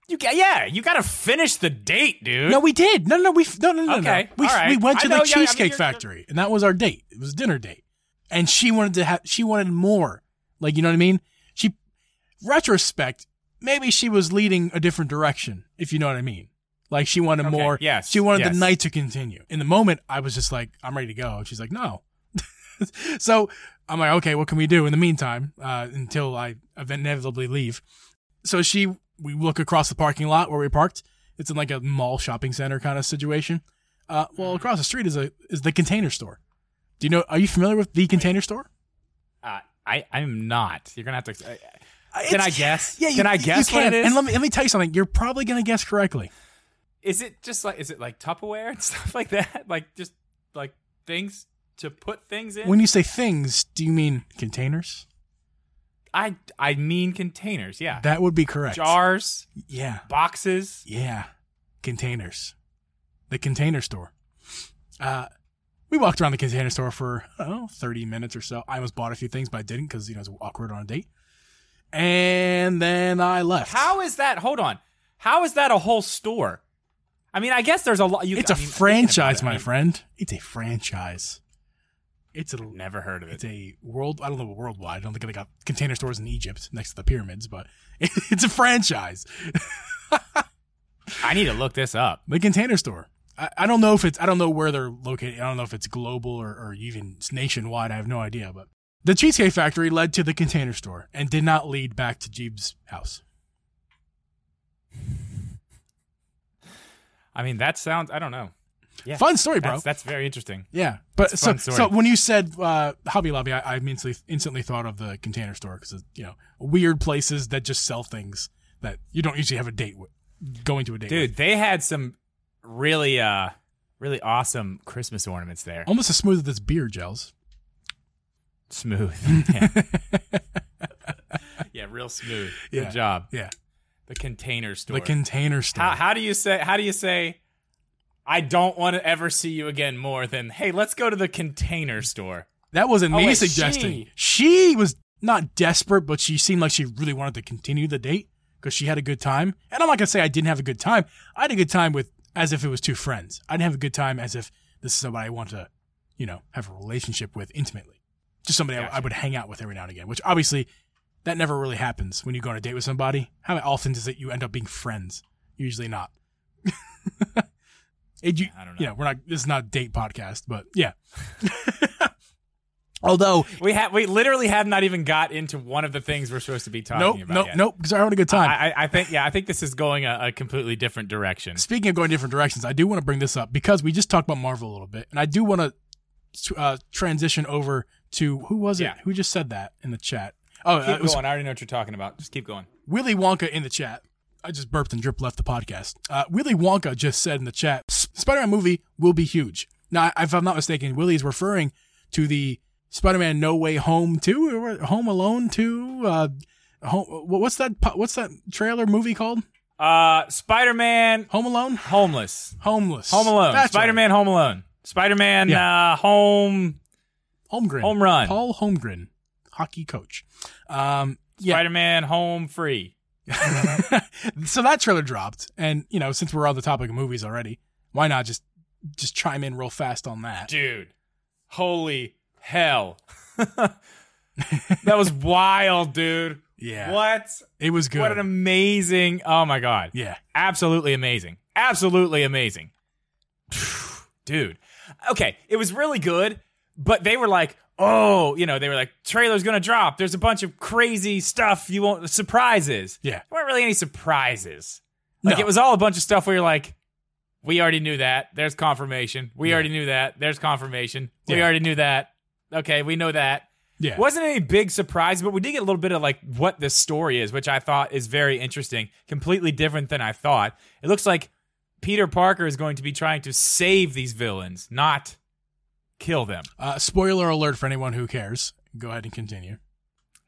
You ca yeah. You got to finish the date, dude. No, we did. No, no, we no, no, no, Okay, no. We right. we went to know, the yeah, I mean, Cheesecake Factory, and that was our date. It was a dinner date, and she wanted to have. She wanted more. Like you know what I mean? She, retrospect, maybe she was leading a different direction. If you know what I mean. Like she wanted Okay, more. yes, She wanted yes. the night to continue. In the moment, I was just like, I'm ready to go. And she's like, no. so I'm like, okay, what can we do in the meantime uh, until I inevitably leave? So she, we look across the parking lot where we parked. It's in like a mall shopping center kind of situation. Uh, well, Mm-hmm. across the street is a is the Container Store. Do you know? Are you familiar with the Container Store? Uh, I I'm not. You're gonna have to. Uh, Uh, can I guess? Yeah, you, Can I you guess what can. it is? And let me let me tell you something. You're probably gonna guess correctly. is it just like is it like Tupperware and stuff like that? Like just like things to put things in? When you say things, do you mean containers? I I mean containers. Yeah. That would be correct. Jars, Yeah. boxes. Yeah, containers. The container store. Uh, we walked around the container store for I don't know, thirty minutes or so. I almost bought a few things, but I didn't because you know it's awkward on a date. And then I left. How is that? Hold on. How is that a whole store? I mean, I guess there's a lot. You, It's I a mean, franchise, it, I my mean, friend. It's a franchise. It's a Never heard of it. it's a world. I don't know worldwide. I don't think they got container stores in Egypt next to the pyramids, but it's a franchise. I need to look this up. The container store. I, I don't know if it's I don't know where they're located. I don't know if it's global or, or even nationwide. I have no idea. But the Cheesecake Factory led to the container store and did not lead back to Geeb's house. I mean, that sounds. I don't know. Yeah. Fun story, bro. That's, that's very interesting. yeah, but so so when you said uh, Hobby Lobby, I, I instantly instantly thought of the container store because you know weird places that just sell things that you don't usually have a date with. Going to a date, with. Dude, they had some really, uh, really awesome Christmas ornaments there. almost as smooth as this beer gels. Smooth. Yeah. Yeah, real smooth. Yeah. Good job. Yeah. The container store. The container store. how, how do you say? How do you say? I don't want to ever see you again more than hey, let's go to the container store. that wasn't Oh, me wait, suggesting. She. was not desperate, but she seemed like she really wanted to continue the date because she had a good time. And I'm not gonna say I didn't have a good time. I had a good time with as if it was two friends. I didn't have a good time as if this is somebody I want to, you know, have a relationship with intimately. Just somebody I, I would hang out with every now and again. Which obviously, that never really happens when you go on a date with somebody. How often does it you end up being friends? Usually not. It, you, I don't know. know, we're not. This is not a date podcast, but yeah. Although, We have we literally have not even got into one of the things we're supposed to be talking nope, about. nope, yet. nope, because I had a good time. I, I- I think yeah, I think this is going a, a completely different direction. Speaking of going different directions, I do want to bring this up because we just talked about Marvel a little bit, and I do want to uh, transition over to who was it? Yeah. Who just said that in the chat? Oh, uh, Keep it was going. I already know what you're talking about. Just keep going. Willy Wonka in the chat. I just burped and drip left the podcast. Uh, Willy Wonka just said in the chat, "S- Spider-Man movie will be huge. Now, if I'm not mistaken, Willy is referring to the Spider-Man No Way Home 2, or Home Alone 2. Uh, home, what's that? What's that trailer movie called? Uh, Spider-Man Home Alone, homeless. Homeless, Home Alone. That's. Spider-Man Home Alone. Spider-Man uh, home Holmgren, home run. Paul Holmgren, hockey coach. Um, yeah. Spider-Man home free. so that trailer dropped, and you know, since we're on the topic of movies already, why not just just chime in real fast on that? Dude. Holy hell. that was wild, dude. Yeah, What? it was good. What an amazing. Oh my god. yeah, Absolutely amazing. Absolutely amazing. Dude. Okay, it was really good, but they were like, "Oh, you know, they were like, trailer's going to drop. There's a bunch of crazy stuff you won't surprises." yeah, There weren't really any surprises. Like No. it was all a bunch of stuff where you're like, "We already knew that. There's confirmation. We Yeah. already knew that. There's confirmation. We Yeah. already knew that. Okay, we know that." yeah. Wasn't any big surprise, but we did get a little bit of like what this story is, which I thought is very interesting. Completely different than I thought. It looks like Peter Parker is going to be trying to save these villains, not kill them. Uh, spoiler alert for anyone who cares. Go ahead and continue.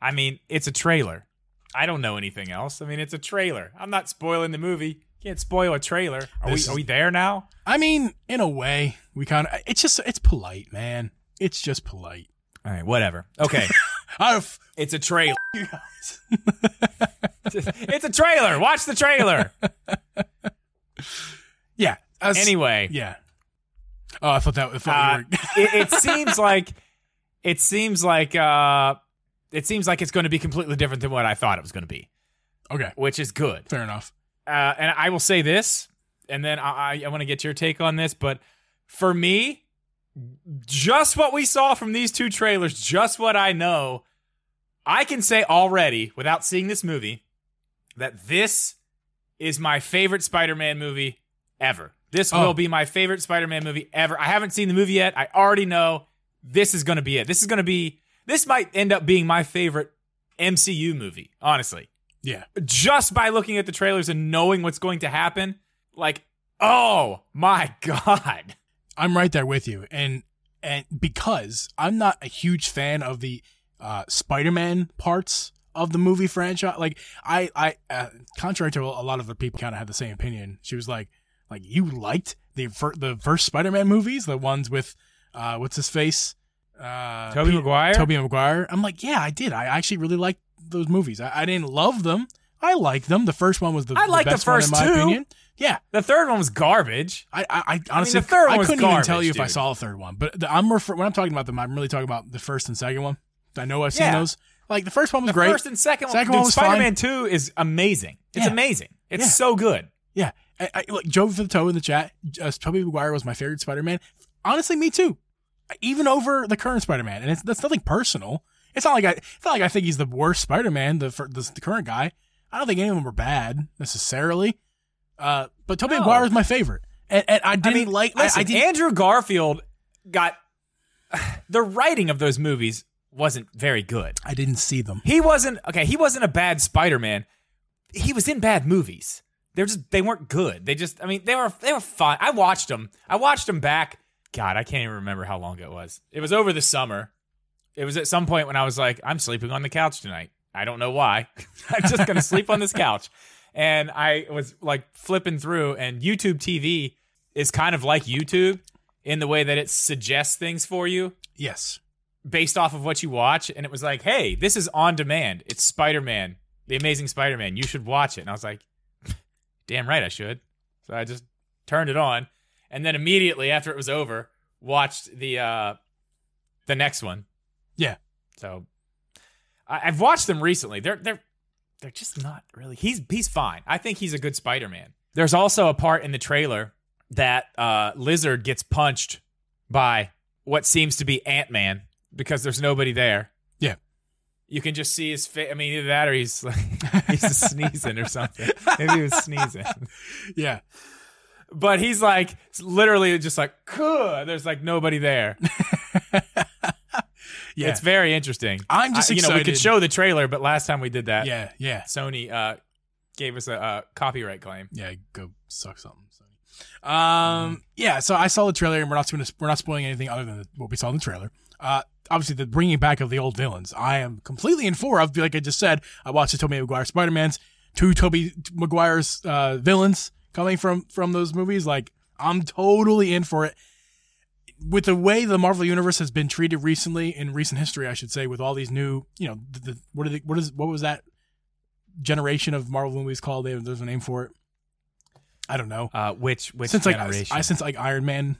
I mean, it's a trailer. I don't know anything else. I mean, it's a trailer. I'm not spoiling the movie. Can't spoil a trailer. Are we This is- are we there now? I mean, in a way, we kind of. It's just it's polite, man. It's just polite. All right, whatever. Okay. I've, it's a trailer. you guys. it's a trailer. Watch the trailer. yeah. as- Anyway, Yeah. Oh, I thought that. I thought Uh, were. it, it seems like it seems like uh it seems like it's going to be completely different than what I thought it was going to be, okay. which is good. Fair enough. Uh, and I will say this, and then I, I, want to get your take on this. But for me, just what we saw from these two trailers, just what I know, I can say already without seeing this movie that this is my favorite Spider-Man movie ever. This Oh. will be my favorite Spider-Man movie ever. I haven't seen the movie yet. I already know this is going to be it. This is going to be. This might end up being my favorite MCU movie, honestly Yeah. just by looking at the trailers and knowing what's going to happen, like, oh my god. I'm right there with you, and and because I'm not a huge fan of the uh, Spider-Man parts of the movie franchise, like I I uh, contrary to a lot of the people, kind of had the same opinion. She was like, like you liked the fir- the first Spider-Man movies, the ones with uh, what's his face, uh, Tobey Maguire? Tobey Maguire. I'm like, yeah, I did. I actually really liked those movies. I, I didn't love them. I liked them. The first one was the, I the liked the best one first in my two. opinion. Yeah, The third one was garbage. I, I, I honestly, the third one I couldn't even tell garbage, you if I saw the third one. But the, I'm refer- when I'm talking about them, I'm really talking about the first and second one. I know I've seen Yeah. those. Like the first one was The great. first and second, Second one, one dude, was. Spider-Man 2 is amazing. It's Yeah. amazing. It's Yeah. so good. yeah, I, I, like Joe for the toe in the chat. Uh, Tobey Maguire was my favorite Spider-Man. Honestly, me too. Even over the current Spider-Man, and it's that's nothing personal. It's not like I. It's not like I think he's the worst Spider-Man. The the, the current guy. I don't think any of them are bad necessarily. Uh, but Tobey No. Maguire was my favorite, and, and I didn't I mean, like. I- listen, I, didn't. Andrew Garfield got the writing of those movies wasn't very good. I didn't see them. He wasn't okay. He wasn't a bad Spider-Man. He was in bad movies. They're just they weren't good. They just I mean they were they were fine. I watched them. I watched them back. God, I can't even remember how long it was. It was over the summer. It was at some point when I was like, I'm sleeping on the couch tonight. I don't know why. I'm just going to sleep on this couch. And I was like flipping through, and YouTube TV is kind of like YouTube in the way that it suggests things for you Yes. based off of what you watch. And it was like, hey, this is on demand. It's Spider Man, The Amazing Spider Man. You should watch it. And I was like, damn right I should. So I just turned it on. And then immediately after it was over, watched the uh the next one. Yeah. So I, I've watched them recently. They're they're they're just not really. He's he's fine. I think he's a good Spider Man. There's also a part in the trailer that uh, Lizard gets punched by what seems to be Ant Man because there's nobody there. Yeah. You can just see his face. I mean, either that or he's like he's sneezing or something. Maybe he was sneezing. Yeah. But he's like literally just like, "Kuh," there's like nobody there. Yeah. It's very interesting. I'm just I- you know, we could show the trailer, but last time we did that, yeah. Yeah. Sony uh, gave us a, a copyright claim. Yeah. Go suck something. Sony. Um. Yeah. So I saw the trailer, and we're not we're not spoiling anything other than what we saw in the trailer. Uh. Obviously, the bringing back of the old villains, I am completely in for of. Like I just said, I watched the Tobey Maguire Spider Mans, two Tobey Maguire's uh, villains coming from from those movies. Like I'm totally in for it. With the way the Marvel universe has been treated recently in recent history, I should say, with all these new, you know, the, the what are they, what is what was that generation of Marvel movies called? They, there's a name for it. I don't know. Uh, which which since like generation? I, since like Iron Man,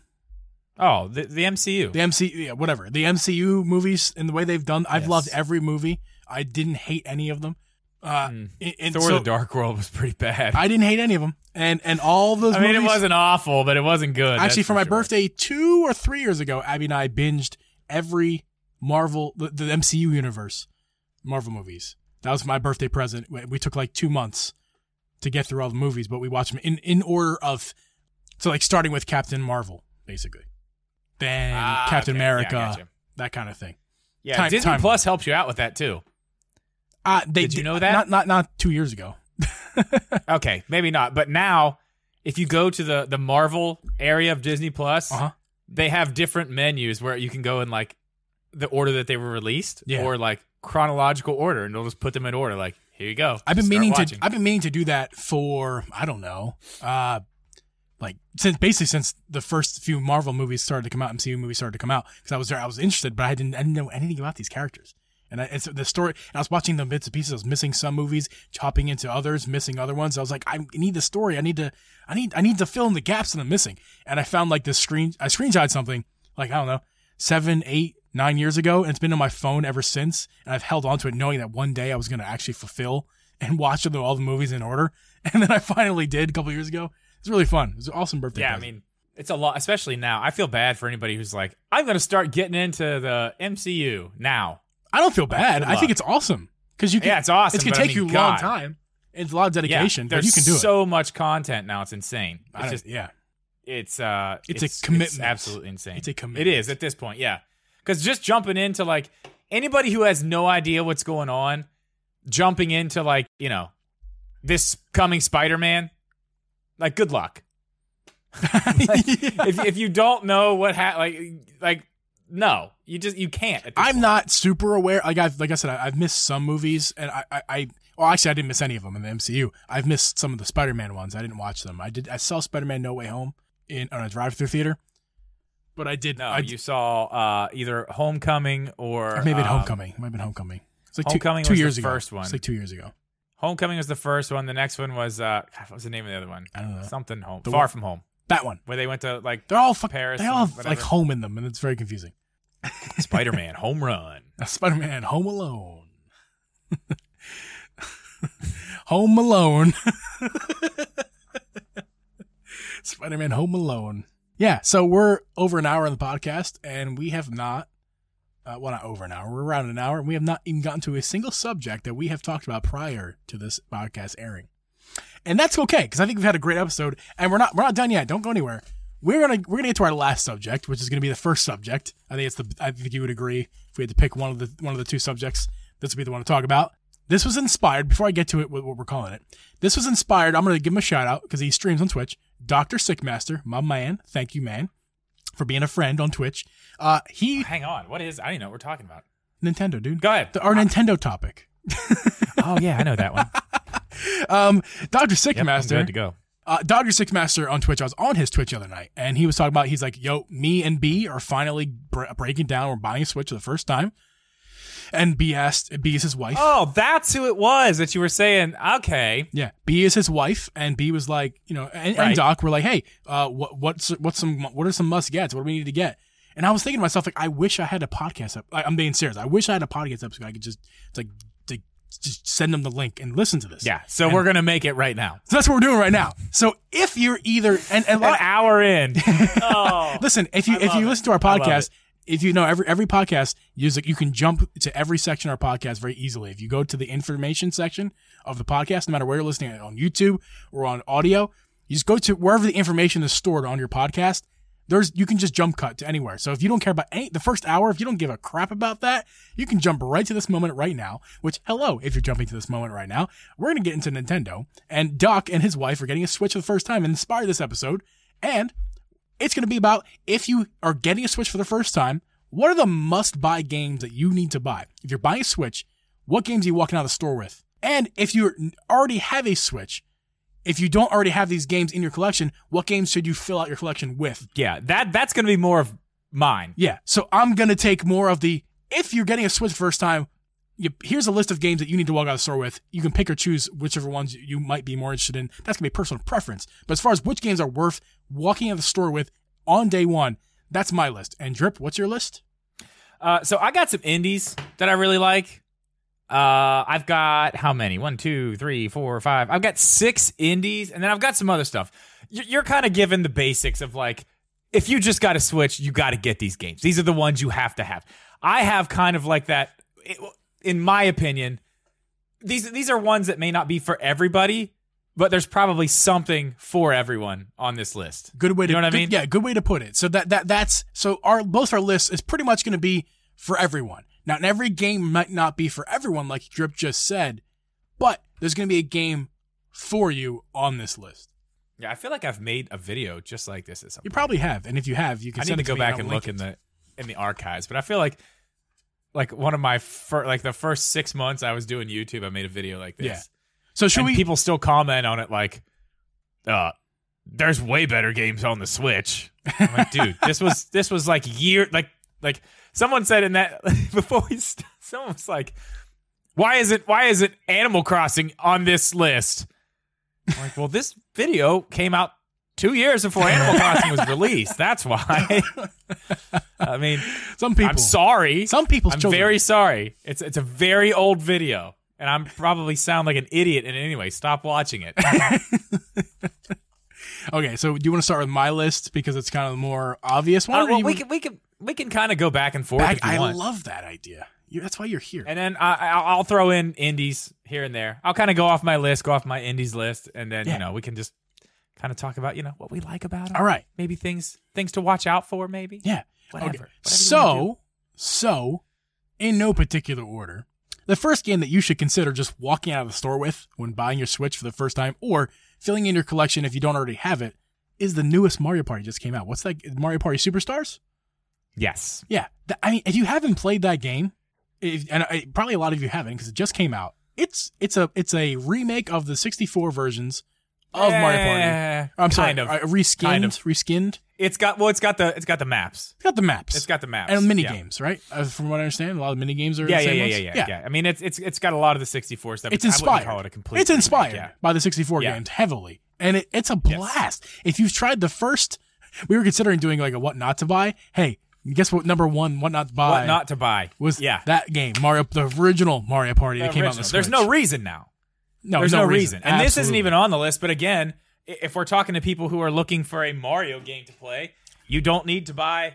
oh, the, the MCU. the MCU, yeah, whatever, the MCU movies and the way they've done. I've Yes. loved every movie. I didn't hate any of them. Uh, Mm. and, Thor: so The Dark World was pretty bad. I, didn't hate any of them, and and all those. I mean, movies, it wasn't awful, but it wasn't good. actually that's for my sure. birthday two or three years ago. Abby and I binged every Marvel, the, the MCU universe, Marvel movies. That was my birthday present. We, took like two months to get through all the movies, but we watched them in in order of, so like starting with Captain Marvel, basically, then Ah, Captain okay. America, gotcha. that kind of thing. Yeah, Time- Disney time. Plus helps you out with that too. Uh, they Did you know that? Not not not two years ago. Okay, maybe not, but now if you go to the the Marvel area of Disney Plus, Uh huh. they have different menus where you can go in like the order that they were released Yeah. or like chronological order, and they'll just put them in order. Like here you go. I've been meaning watching. to. I've been meaning to do that for I don't know, uh, like since basically since the first few Marvel movies started to come out, MCU movies started to come out, because I was there, I was interested, but I didn't, I didn't know anything about these characters. And I, it's the story. And I was watching them bits and pieces. I was missing some movies, chopping into others, missing other ones. I was like, I need the story. I need to, I need, I need to fill in the gaps that I'm missing. And I found like this screen. I screenshot something like I don't know, seven, eight, nine years ago, and it's been on my phone ever since. And I've held on to it, knowing that one day I was going to actually fulfill and watch all the movies in order. And then I finally did a couple years ago. It's really fun. It was an awesome birthday. Yeah, I mean, it's a lot, especially now. I feel bad for anybody who's like, I'm going to start getting into the MCU now. I don't feel bad. I think it's awesome because you can. Yeah, it's awesome. It's gonna but I take mean, you a long God. time. It's a lot of dedication, yeah, but there's you can do it. so much content now. It's insane. It's just, yeah, it's uh, It's a commitment. absolutely insane. It's a commitment. is at this point, yeah. Because just jumping into like anybody who has no idea what's going on, jumping into like you know this coming Spider-Man, like good luck. if if you don't know what ha- like like no, you just you can't. I'm point. not super aware. Like I've like I said, I, I've missed some movies, and I, I, I well actually I didn't miss any of them in the MCU. I've missed some of the Spider-Man ones. I didn't watch them. I did. I saw Spider-Man No Way Home in on a drive-through theater, but I did. No, I, you saw uh, either Homecoming or or maybe um, Homecoming. It might have been Homecoming. It's like Homecoming two, two was the years ago. first one. It's like two years ago. Homecoming was the first one. The next one was uh, God, what was the name of the other one? I don't know Something home. The Far one- from home. That one. Where they went to like They're all fuck, Paris They all have like home in them, and it's very confusing. Spider-Man Home Run. Spider-Man Home Alone. Home Alone. Spider-Man Home Alone. Yeah, so we're over an hour on the podcast, and we have not, uh, well, not over an hour, we're around an hour, and we have not even gotten to a single subject that we have talked about prior to this podcast airing. And that's okay, because I think we've had a great episode, and we're not we're not done yet. Don't go anywhere. We're gonna we're gonna get to our last subject, which is gonna be the first subject. I think it's the I think you would agree if we had to pick one of the one of the two subjects, this would be the one to talk about. This was inspired. Before I get to it, what what we're calling it, this was inspired. I'm gonna give him a shout out because he streams on Twitch. Doctor Sickmaster, my man, thank you, man, for being a friend on Twitch. Uh, he Hang on. What is? I don't even know what we're talking about. Nintendo, dude. Go ahead. The- our Nintendo topic. oh yeah, I know that one. Um, Doctor Yep, I'm Sickmaster. good to go. uh, Dr. Sickmaster on Twitch. I was on his Twitch the other night, and he was talking about. He's like, "Yo, me and B are finally br- breaking down. We're buying a Switch for the first time." And B asked, B is his wife. Oh, that's who it was that you were saying. Okay, Yeah, B is his wife, and B was like, you know, and, and Right. Doc were like, "Hey, uh, what what's what's some what are some must gets? What do we need to get?" And I was thinking to myself, like, I wish I had a podcast. Up, like, I'm being serious. I wish I had a podcast episode. I could just it's like just send them the link and listen to this. yeah. So we're gonna make it right now. so that's what we're doing right now. So if you're either and, and An hour in. oh, Listen, if you I if love you it. listen to our podcast, if you know every every podcast, use like you can jump to every section of our podcast very easily. If you go to the information section of the podcast, no matter where you're listening on YouTube or on audio, you just go to wherever the information is stored on your podcast. There's you can just jump cut to anywhere. So if you don't care about any the first hour, if you don't give a crap about that, you can jump right to this moment right now. Which hello, if you're jumping to this moment right now, we're gonna get into Nintendo, and Doc and his wife are getting a Switch for the first time and inspired this episode. And it's to be about if you are getting a Switch for the first time, what are the must buy games that you need to buy? If you're buying a Switch, what games are you walking out of the store with? And if you already have a Switch, if you don't already have these games in your collection, what games should you fill out your collection with? yeah. That that's gonna be more of mine. Yeah. So I'm going to take more of the if you're getting a Switch first time, you, here's a list of games that you need to walk out of the store with. You can pick or choose whichever ones you might be more interested in. That's going to be personal preference. But as far as which games are worth walking out of the store with on day one, that's my list. And Drip, what's your list? Uh, so I got some indies that I really like. Uh, I've got how many? One, two, three, four, five. I've got six indies, and then I've got some other stuff. You're, you're kind of given the basics of like, if you just got to switch, you got to get these games. These are the ones you have to have. I have kind of like that, in my opinion. These these are ones that may not be for everybody, but there's probably something for everyone on this list. Good way to You know what I mean? Yeah, good way to put it. So that that that's so our both our lists is pretty much going to be for everyone. Now, and every game might not be for everyone, like Drip just said, but there's going to be a game for you on this list. Yeah, I feel like I've made a video just like this at some You point. probably have, and if you have, you can I need to it go back and look in the in the archives, but I feel like like one of my fir- like the first six months I was doing YouTube, I made a video like this. Yeah. So should and we? people still comment on it like, uh, there's way better games on the Switch. I'm like, dude, this was this was like year like like someone said in that before we st- someone was like, why is it why is it Animal Crossing on this list? I'm like, well, this video came out two years before Animal Crossing was released. That's why. I mean, some people. I'm sorry. Some people's I'm children. very sorry. It's it's a very old video, and I'm probably sound like an idiot. And anyway, stop watching it. Okay, so do you want to start with my list because it's kind of the more obvious one? Uh, well, we can we can we can kind of go back and forth Back- I want. love that idea. You, that's why you're here. and then I, I- I'll throw in indies here and there. I'll kind of go off my list, go off my indies list, and then Yeah. you know we can just kind of talk about you know what we like about them. All right. maybe things things to watch out for. Maybe Yeah. whatever. Okay. Whatever you wanna do. So, so, in no particular order, the first game that you should consider just walking out of the store with when buying your Switch for the first time or filling in your collection if you don't already have it is the newest Mario Party just came out. What's that? Mario Party Superstars? yes, Yeah. I mean, if you haven't played that game, if, and I, probably a lot of you haven't because it just came out. It's it's a it's a remake of the 64 versions of Mario Party. Eh, I'm sorry, kind of. uh, reskinned, Kind of. reskinned. It's got well, it's got the it's got the maps. It's got the maps. It's got the maps and mini Yeah. games, right? Uh, from what I understand, a lot of mini games are Yeah, the yeah, same yeah, ones. yeah, yeah, yeah. I mean, it's it's it's got a lot of the 64 stuff. It's I inspired. Call it a complete. It's inspired Yeah. by the 64 Yeah. games heavily, and it, it's a Yes. blast. If you've tried the first, we were considering doing like a what not to buy. Hey, guess what? Number one, what not to buy What not to buy was yeah. that game Mario, the original Mario Party that The came out on the. Switch. There's no reason now. no, There's no, reason. And this isn't even on the list. But again, if we're talking to people who are looking for a Mario game to play, you don't need to buy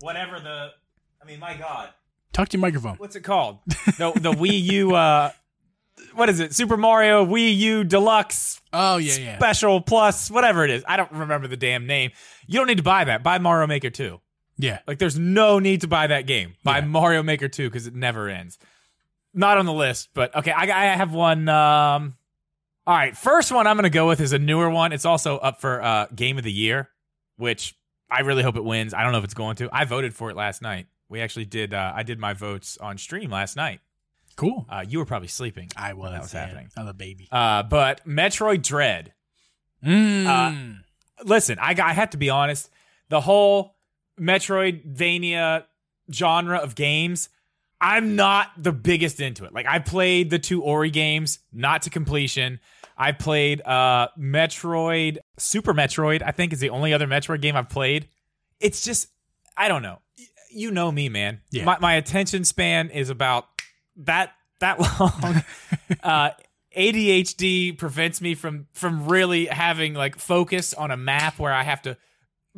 whatever the. I mean, my God, Talk to your microphone. what's it called? the the Wii U. Uh, what is it? Super Mario Wii U Deluxe Oh yeah, yeah. Special Plus, whatever it is. I don't remember the damn name. You don't need to buy that. Buy Mario Maker 2. Yeah. Like, there's no need to buy that game. Buy Yeah. Mario Maker 2 because it never ends. Not on the list, but okay. I, I have one. Um, all right. First one I'm going to go with is a newer one. It's also up for uh, Game of the Year, which I really hope it wins. I don't know if it's going to. I voted for it last night. We actually did. Uh, I did my votes on stream last night. Cool. Uh, you were probably sleeping. I was. that was yeah. happening. I'm a baby. Uh, but Metroid Dread. Mm. Listen, I, I have to be honest. The whole Metroidvania genre of games, I'm not the biggest into it. Like I played the two Ori games, not to completion. I played uh Metroid, Super Metroid, I think is the only other Metroid game I've played. It's just I don't know. You know me, man. Yeah. My my attention span is about that that long. uh ADHD prevents me from from really having like focus on a map where I have to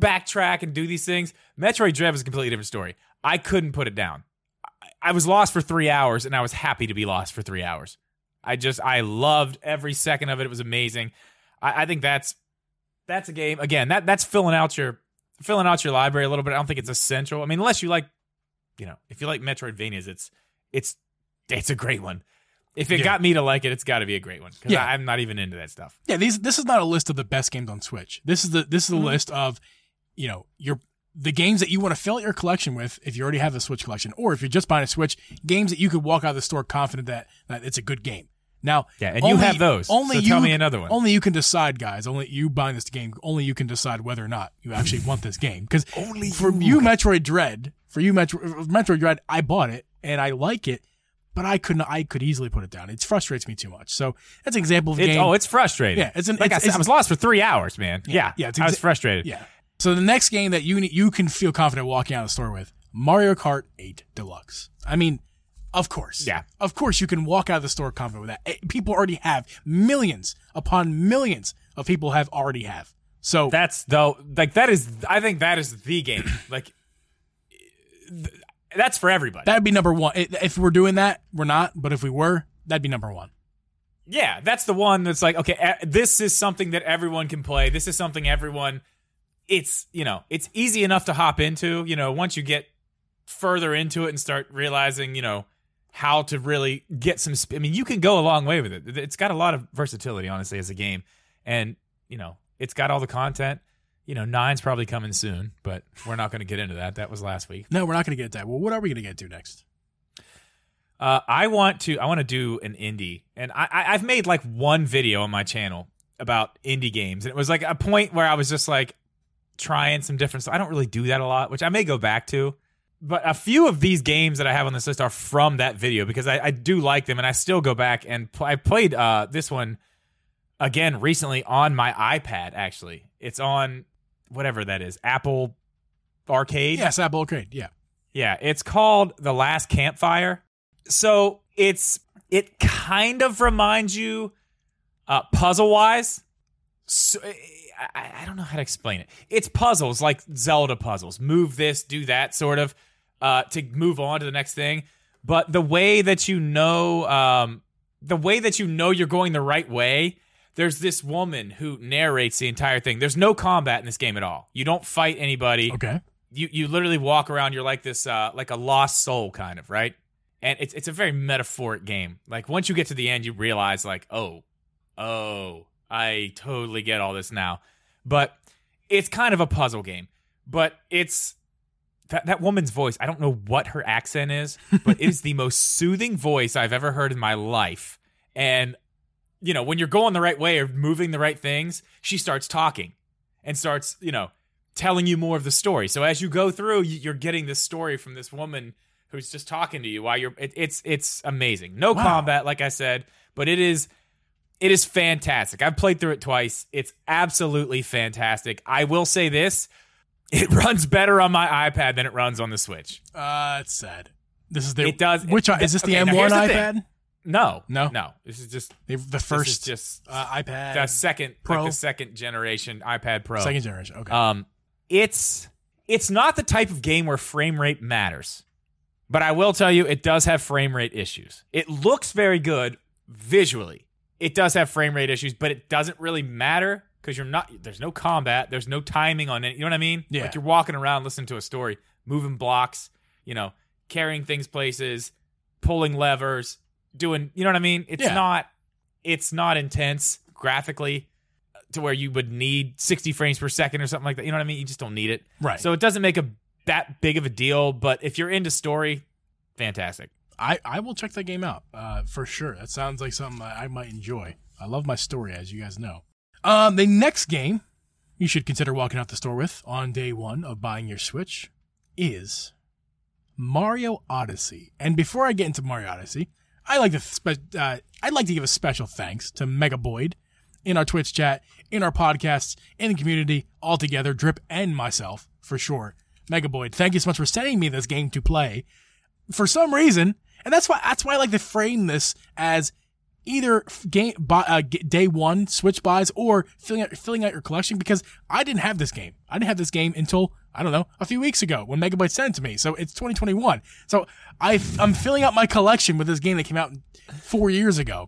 backtrack and do these things. Metroid Dread is a completely different story. I couldn't put it down. I- I was lost for three hours and I was happy to be lost for three hours. I just I loved every second of it. It was amazing. I, I think that's that's a game again. That that's filling out your filling out your library a little bit. I don't think it's essential. I mean, unless you like, you know, if you like Metroidvanias, it's it's it's a great one. If it Yeah. got me to like it, it's got to be a great one because Yeah. I'm not even into that stuff. Yeah, these this is not a list of the best games on Switch. This is the this is a Mhm. list of, you know, your the games that you want to fill out your collection with if you already have a Switch collection, or if you're just buying a Switch, games that you could walk out of the store confident that that it's a good game. Now, Yeah, and you have those. Only so you tell me another one. Only you can decide, guys. Only you buying this game. Only you can decide whether or not you actually want this game. Because Only for you, Metroid Dread, for you, Metro, Metroid Dread, I bought it and I like it, but I couldn't. I could easily put it down. It frustrates me too much. So that's an example of a It's, game. oh, it's frustrating. Yeah, it's an- like it's- I said, it's- I was lost for three hours, man. Yeah, yeah, it's I was frustrated. Yeah. So the next game that you you can feel confident walking out of the store with Mario Kart 8 Deluxe. I mean, of course. Yeah. Of course you can walk out of the store confident with that. Eh, People already have millions upon millions of people have already have. So That's though, like that is. I think that is the game. like, th- that's for everybody. that'd be number 1. If we're doing that, we're not, but if we were, that'd be number 1. yeah, that's the one that's like, okay, eh, this is something that everyone can play. This is something everyone. It's you know, it's easy enough to hop into. You know, once you get further into it and start realizing, you know, how to really get some. Sp- I mean, you can go a long way with it. It's got a lot of versatility, honestly, as a game, and you know, it's got all the content. You know, nine's probably coming soon, but we're not going to get into that. That was last week. No, we're not going to get that. Well, what are we going to get to next? Uh, I want to. I want to do an indie, and I, I I've made like one video on my channel about indie games, and it was like a point where I was just like trying some different stuff. I don't really do that a lot, which I may go back to. But a few of these games that I have on this list are from that video because I, I do like them, and I still go back and pl- I played uh, this one again recently on my iPad. Actually, it's on whatever that is, Apple Arcade. Yes, Apple Arcade. Yeah. Yeah, it's called The Last Campfire. So it's it kind of reminds you, uh, puzzle wise. So, I, I don't know how to explain it. It's puzzles like Zelda puzzles. Move this, do that, sort of, uh, to move on to the next thing. But the way that you know, um, the way that you know you're going the right way. There's this woman who narrates the entire thing. There's no combat in this game at all. You don't fight anybody Okay. you you literally walk around you're like this uh like a lost soul kind of right and it's it's a very metaphoric game like once you get to the end you realize like oh oh i totally get all this now but it's kind of a puzzle game but it's that, that woman's voice i don't know what her accent is but it is the most soothing voice i've ever heard in my life and you know when you're going the right way or moving the right things she starts talking and starts you know telling you more of the story. So as you go through, you- you're getting this story from this woman who's just talking to you while you're. It, it's it's amazing. No Wow. combat, like I said, but it is it is fantastic. I've played through it twice. It's absolutely fantastic. I will say this: it runs better on my iPad than it runs on the Switch. Uh, it's sad. This is the It does- Which it- is this the okay, now M1 here's the iPad? No, No? no. This is just The, the this is first just uh, iPad, the second Pro? like the second generation iPad Pro. second generation. Okay. Um, it's it's not the type of game where frame rate matters, but I will tell you it does have frame rate issues. It looks very good visually. It does have frame rate issues, but it doesn't really matter because you're not. There's no combat. There's no timing on it. You know what I mean? Yeah. Like you're walking around listening to a story, moving blocks. You know, carrying things places, pulling levers, doing. You know what I mean? It's Yeah. not. It's not intense graphically uh, to where you would need 60 frames per second or something like that. You know what I mean? You just don't need it. right. So it doesn't make a that big of a deal, but if you're into story, fantastic. I, I will check that game out uh, for sure. That sounds like something I, I might enjoy. I love my story, as you guys know. Um, the next game you should consider walking out the store with on day one of buying your Switch is Mario Odyssey. And before I get into Mario Odyssey, I like to spe- uh, I'd like to give a special thanks to Mega Boyd in our Twitch chat, in our podcasts, in the community, all together, Drip and myself for sure. Mega Boyd, thank you so much for sending me this game to play. For some reason, and that's why that's why I like to frame this as either game buy, uh, day one Switch buys or filling out filling out your collection because I didn't have this game. I didn't have this game until I don't know a few weeks ago when Megabyte sent it to me. So it's 2021. So I I'm filling out my collection with this game that came out four years ago,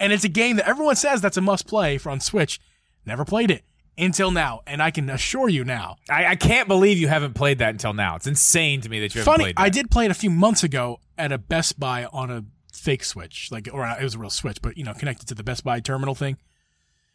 and it's a game that everyone says that's a must play for on Switch. Never played it until now, and I can assure you now. I, I can't believe you haven't played that until now. It's insane to me that you haven't Funny, played that. I did play it a few months ago at a Best Buy on a fake Switch, like or it was a real Switch, but you know, connected to the Best Buy terminal thing.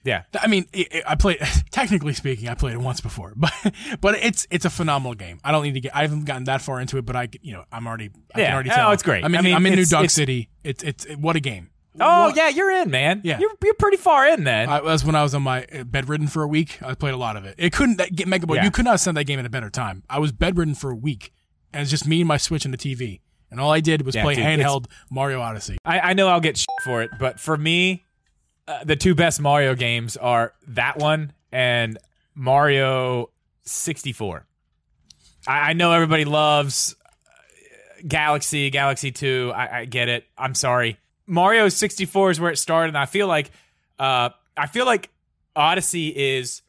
Yeah. I mean, it, it, I played. Technically speaking, I played it once before, but but it's it's a phenomenal game. I don't need to get. I haven't gotten that far into it, but I you know I'm already. I Yeah. can already Oh, tell. it's great. I mean, I mean, I'm in New it's- Dog it's- City. It's it's it, what a game. Oh What- yeah, you're in, man. Yeah. You're you're pretty far in then. I was when I was on my uh, bedridden for a week. I played a lot of it. It couldn't that, get Mega Boy. Yeah. You could not send that game at a better time. I was bedridden for a week, and it's just me and my Switch and the TV, and all I did was Yeah, play dude, handheld Mario Odyssey. I, I know I'll get shit for it, but for me, uh, the two best Mario games are that one and Mario 64. I, I know everybody loves uh, Galaxy, Galaxy 2. I, I get it. I'm sorry. Mario 64 is where it started, and I feel like uh, I feel like Odyssey is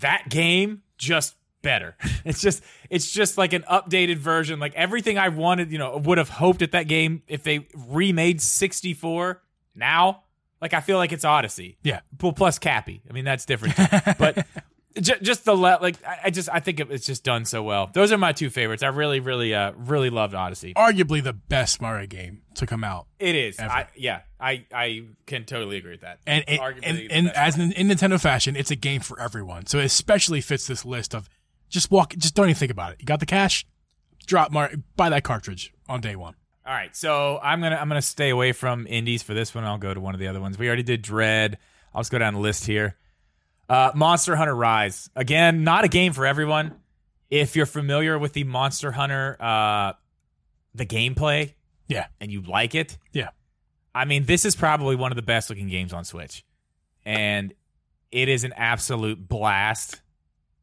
that game just better. It's just it's just like an updated version. Like everything I wanted, you know, would have hoped at that game if they remade 64 now. Like I feel like it's Odyssey. Yeah. Well, plus Cappy. I mean that's different. but just the le- like I I just I think it's just done so well. Those are my two favorites. I really really uh really loved Odyssey. Arguably the best Mario game to come out. It is. I, yeah, I I can totally agree with that. And, it, and, and as in, in Nintendo fashion, it's a game for everyone. So it especially fits this list of just walk, just don't even think about it. You got the cash, drop Mario, buy that cartridge on day one. All right, so I'm gonna I'm gonna stay away from indies for this one. I'll go to one of the other ones. We already did Dread. I'll just go down the list here. Uh, Monster Hunter Rise again, not a game for everyone. If you're familiar with the Monster Hunter, uh, the gameplay, Yeah. and you like it, Yeah. I mean, this is probably one of the best looking games on Switch, and it is an absolute blast.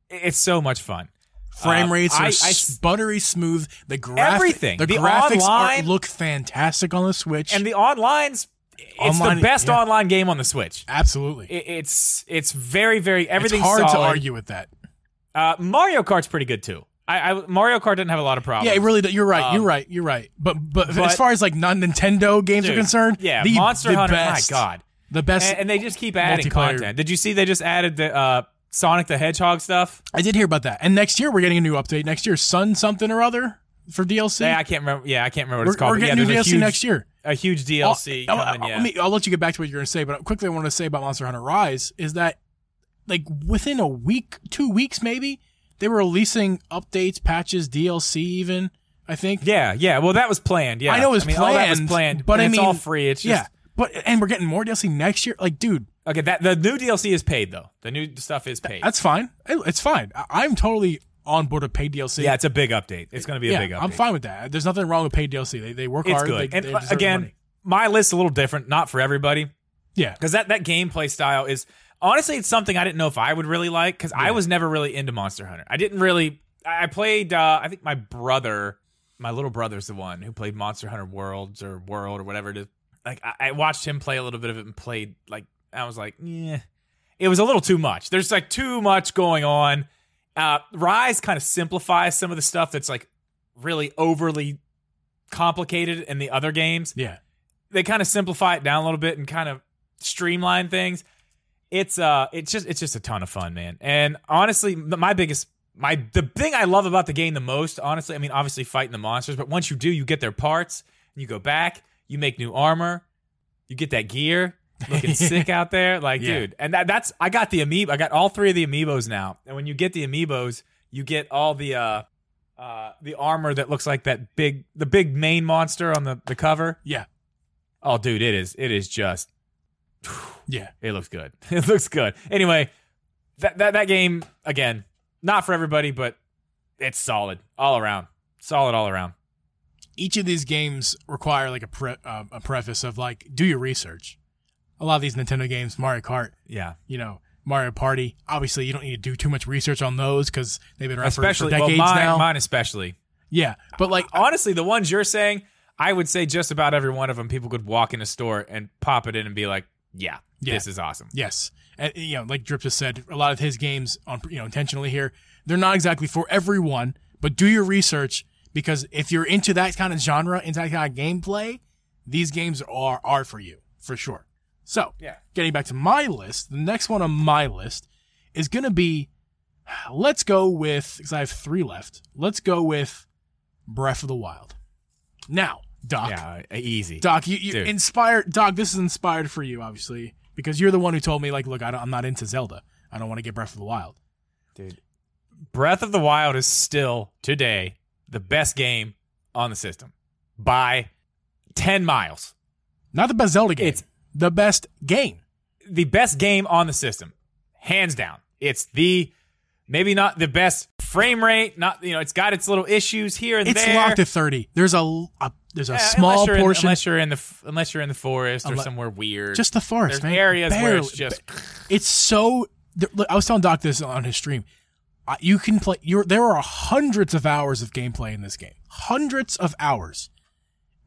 It's so much fun. Frame Uh, rates are I- I s- s- buttery smooth. The graphic, Everything. The, The graphics are, look fantastic on the Switch. And the online's it's Online- the best yeah. online game on the Switch. Absolutely, It, it's it's very very everything's it's hard to argue with that. Uh, Mario Kart's pretty good too. I, I Mario Kart didn't have a lot of problems. Yeah, it really. You're right. Um, you're right. You're right. But, but but- as far as like non Nintendo games are concerned, Yeah, the, Monster the Hunter. best, My God, the best. and, and they just keep adding content. Did you see they just added the uh, Sonic the Hedgehog stuff? I did hear about that. And next year we're getting a new update. Next year, Sun something or other for DLC. Yeah, I can't remember. Yeah, I can't remember what we're, it's called. we're getting yeah, new DLC huge, next year. A huge DLC I'll, coming. I'll- yeah. let me, I'll let you get back to what you're going to say, but quickly I want to say about Monster Hunter Rise is that like within a week, two weeks maybe, they were releasing updates, patches, DLC even. I think. yeah, yeah. Well, that was planned. Yeah, I know it was I mean, all that was planned, planned, but I it's all free. It's just yeah, but and we're getting more DLC next year. Like, dude, okay. That the new DLC is paid though. The new stuff is paid. that's fine. It's fine. I- I'm totally on board with paid DLC. yeah, it's a big update. It's going to be a yeah, big update. I'm fine with that. There's nothing wrong with paid DLC. They they work It's hard. good. They, and they uh, again, money. my list's a little different, not for everybody, yeah, because that that gameplay style is honestly it's something I didn't know if I would really like because I was never really into Monster Hunter. I didn't really. I I played. Uh, I think my brother, my little brother's the one who played Monster Hunter Worlds or World or whatever it is. Like I, I watched him play a little bit of it and played. Like I was like, yeah, it was a little too much. There's like too much going on. Uh, Rise kind of simplifies some of the stuff that's like really overly complicated in the other games yeah. they kind of simplify it down a little bit and kind of streamline things. It's uh, it's just it's just a ton of fun, man. And honestly, my biggest my the thing I love about the game the most, honestly, I mean, obviously fighting the monsters, but once you do, you get their parts, and you go back, you make new armor, you get that gear. Looking sick out there, like Yeah. dude, and that, that's I got the amiibo. I got all three of the amiibos now, and when you get the amiibos, you get all the uh, uh, the armor that looks like that big, the big main monster on the the cover. Yeah. Oh, dude, it is. It is just. Yeah. It looks good. It looks good. Anyway, that that that game again, not for everybody, but it's solid all around. Solid all around. Each of these games require like a pre- uh, a preface of like do your research. A lot of these Nintendo games, Mario Kart, Yeah. you know, Mario Party. Obviously, you don't need to do too much research on those because they've been around for- Especially for well, decades mine, now. mine especially. Yeah, but like Honestly, the ones you're saying, I would say just about every one of them, people could walk in a store and pop it in and be like, "Yeah, Yeah. this is awesome." Yes, and you know, like Drip just said, a lot of his games on you know intentionally here, they're not exactly for everyone, but do your research because if you're into that kind of genre, into that kind of gameplay, these games are are for you for sure. So, Yeah. getting back to my list, the next one on my list is gonna be, let's go with because I have three left. Let's go with Breath of the Wild. Now, Doc, Yeah, easy. Doc, you, you Dude. inspired. Doc, this is inspired for you, obviously, because you're the one who told me, like, look, I don't, I'm not into Zelda. I don't want to get Breath of the Wild. Dude. Breath of the Wild is still today the best game on the system by 10 miles. Not the best Zelda game. It's- the best game. The best game on the system, hands down. It's the maybe not the best frame rate, not you know, it's got its little issues here and It's there. It's locked at 30. There's a, a there's a Yeah, small unless you're in- portion, unless you're in the unless you're in the forest or somewhere weird. just the forest, There's man. areas where it's just It's so. look, I was telling Doc this on his stream. You can play. You're, there are hundreds of hours of gameplay in this game. Hundreds of hours.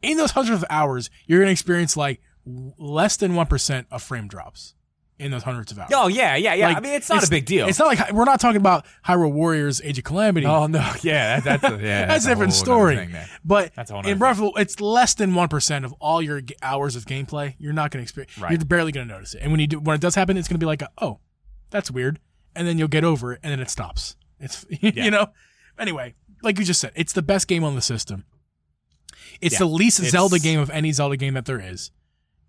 In those hundreds of hours, you're gonna experience like less than one percent of frame drops. In those hundreds of hours. Oh yeah, yeah, yeah. Like, I mean, it's not a big deal. It's not like we're not talking about Hyrule Warriors: Age of Calamity. Oh no, yeah, that, that's a, yeah, that's, a different story. nother thing there. But That's in Breath of the- it's less than one percent of all your g- hours of gameplay. You're not going to experience. Right. You're barely going to notice it. And when you do, when it does happen, it's going to be like, a, oh, that's weird, and then you'll get over it, and then it stops. It's Yeah. you know. Anyway, like you just said, it's the best game on the system. It's Yeah. the least It's- Zelda game of any Zelda game that there is.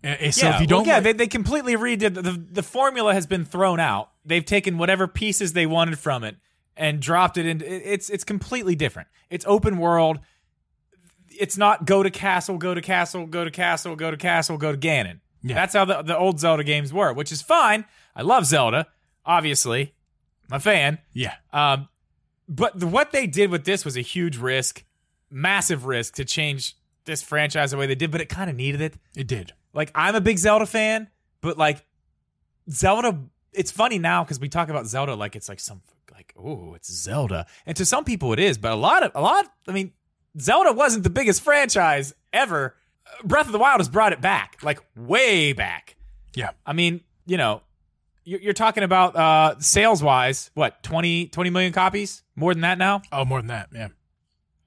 Uh, So yeah, if you don't, yeah, like- they, they completely redid the, the the formula has been thrown out. They've taken whatever pieces they wanted from it and dropped it into it- it's it's completely different. It's open world. It's not go to castle, go to castle, go to castle, go to castle, go to Ganon. Yeah. That's how the, the old Zelda games were, which is fine. I love Zelda, obviously. I'm a fan. yeah, Um, but the, what they did with this was a huge risk, massive risk to change this franchise the way they did, but it kind of needed it. it did. Like I'm a big Zelda fan, but like Zelda, it's funny now because we talk about Zelda like it's like some like oh it's Zelda, and to some people it is, but a lot of a lot. I mean, Zelda wasn't the biggest franchise ever. Breath of the Wild has brought it back, like way back. Yeah. I mean, you know, you're, you're talking about uh sales wise, what 20, 20 million copies, more than that now. Oh, more than that. Yeah.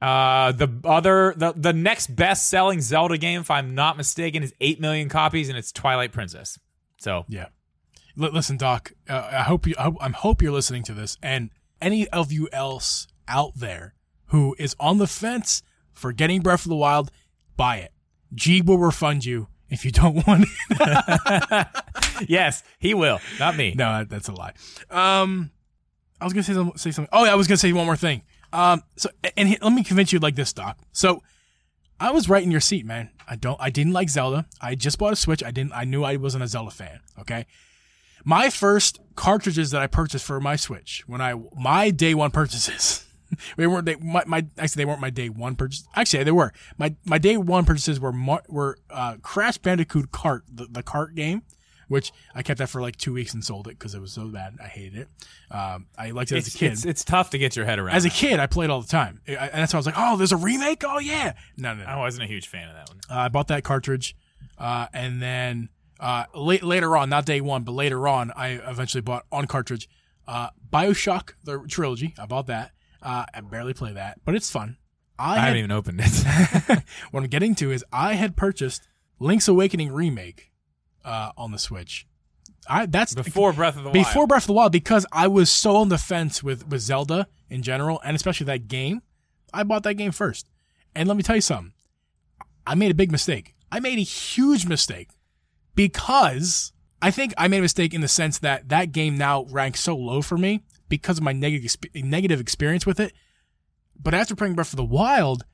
Uh, the other, the the next best selling Zelda game, if I'm not mistaken, is eight million copies, and it's Twilight Princess. So Yeah. L- listen, Doc. Uh, I hope you. I hope, I hope you're listening to this, and any of you else out there who is on the fence for getting Breath of the Wild, buy it. G will refund you if you don't want it. yes, he will, not me. no, that's a lie. Um, I was gonna say some, say something. Oh, yeah, I was gonna say one more thing. Um, so and he, let me convince you like this, Doc. So I was right in your seat, man. I don't. I didn't like Zelda. I just bought a Switch. I didn't. I knew I wasn't a Zelda fan. Okay. My first cartridges that I purchased for my Switch when I my day one purchases. They weren't they, my, my actually they weren't my day one purchase. Actually, they were my my day one purchases were were uh, Crash Bandicoot Kart the, the kart game, which I kept that for like two weeks and sold it because it was so bad. I hated it. Um, I liked it as a kid. it's it's tough to get your head around. as a kid, I played all the time, I- and that's why I was like, "Oh, there's a remake! Oh yeah!" No, no, no. I wasn't a huge fan of that one. Uh, I bought that cartridge, uh, and then uh, late, later on, not day one, but later on, I eventually bought on cartridge uh, Bioshock the trilogy. I bought that. Uh, I barely play that, but it's fun. I, I, had, haven't even opened it. what I'm getting to is I had purchased Link's Awakening remake uh, on the Switch. I that's Before Breath of the Wild. before Breath of the Wild because I was so on the fence with with Zelda in general and especially that game. I bought that game first, and let me tell you something. I made a big mistake. I made a huge mistake because I think I made a mistake in the sense that that game now ranks so low for me because of my negative experience with it. But after playing Breath of the Wild,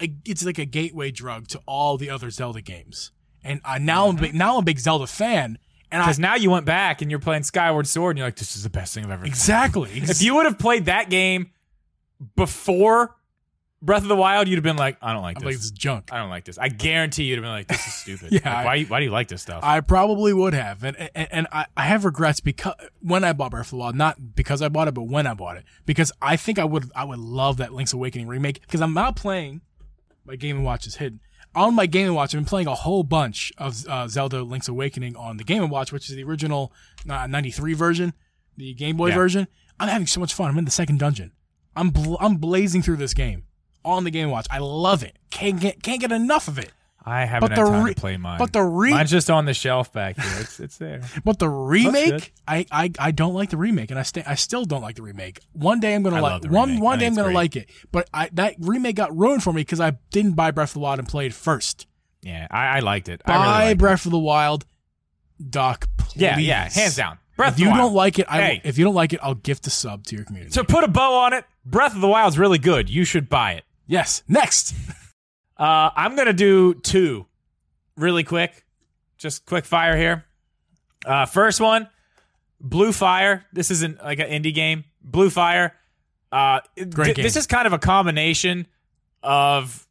it's like a gateway drug to all the other Zelda games. And I now I'm big, mm-hmm. now I'm a big Zelda fan, and Because now you went back and you're playing Skyward Sword and you're like, this is the best thing I've ever. exactly If you would have played that game before Breath of the Wild, you'd have been like, I don't like I'm this. like this is junk. I don't like this. I guarantee you'd have been like, this is stupid. Yeah, Like, why, why do you like this stuff? I probably would have, and and, and I, I have regrets because when I bought Breath of the Wild, not because I bought it, but when I bought it, because I think I would I would love that Link's Awakening remake because I'm not playing. My Game and Watch is hidden. On my Game Watch, I've been playing a whole bunch of uh, Zelda Link's Awakening on the Game and Watch, which is the original uh, '93 version, the Game Boy Yeah. version. I'm having so much fun. I'm in the second dungeon. I'm bl- I'm blazing through this game on the Game Watch. I love it. Can't get can't get enough of it. I haven't But had the time re- to play mine. but the re- Mine's just on the shelf back here. It's it's there. But the remake, I, I I don't like the remake, and I stay I still don't like the remake. One day I'm gonna I like one remake. one day I'm gonna it's like it. But I that remake got ruined for me because I didn't buy Breath of the Wild and played it first. Yeah, I, I liked it. I Buy really liked it. Breath of the Wild, Doc. Please. Yeah, yeah, hands down. Breath If of the you don't like it, I will- if you don't like it, I'll gift a sub to your community. to put a bow on it, Breath of the Wild's really good. You should buy it. yes, next. Uh, I'm gonna do two, really quick, just quick fire here. Uh, first one, Blue Fire. This isn't like an indie game. Blue Fire. Uh, Great th- This is kind of a combination of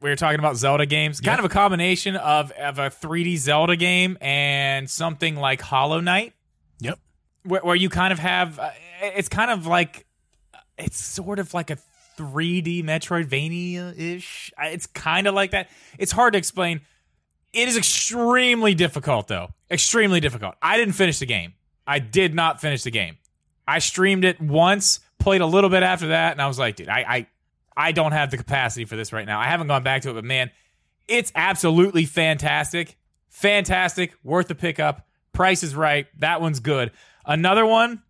we were talking about Zelda games. Kind Yeah. of a combination of of a 3D Zelda game and something like Hollow Knight, Yep. where, where you kind of have. Uh, it's kind of like it's sort of like a 3D Metroidvania ish. It's kind of like that. It's hard to explain. It is extremely difficult, though. Extremely difficult. I didn't finish the game. I did not finish the game. I streamed it once, played a little bit after that, and I was like, dude, I, I, I don't have the capacity for this right now. I haven't gone back to it, but man, it's absolutely fantastic. Fantastic. Worth the pickup. Price is right. That one's good. Another one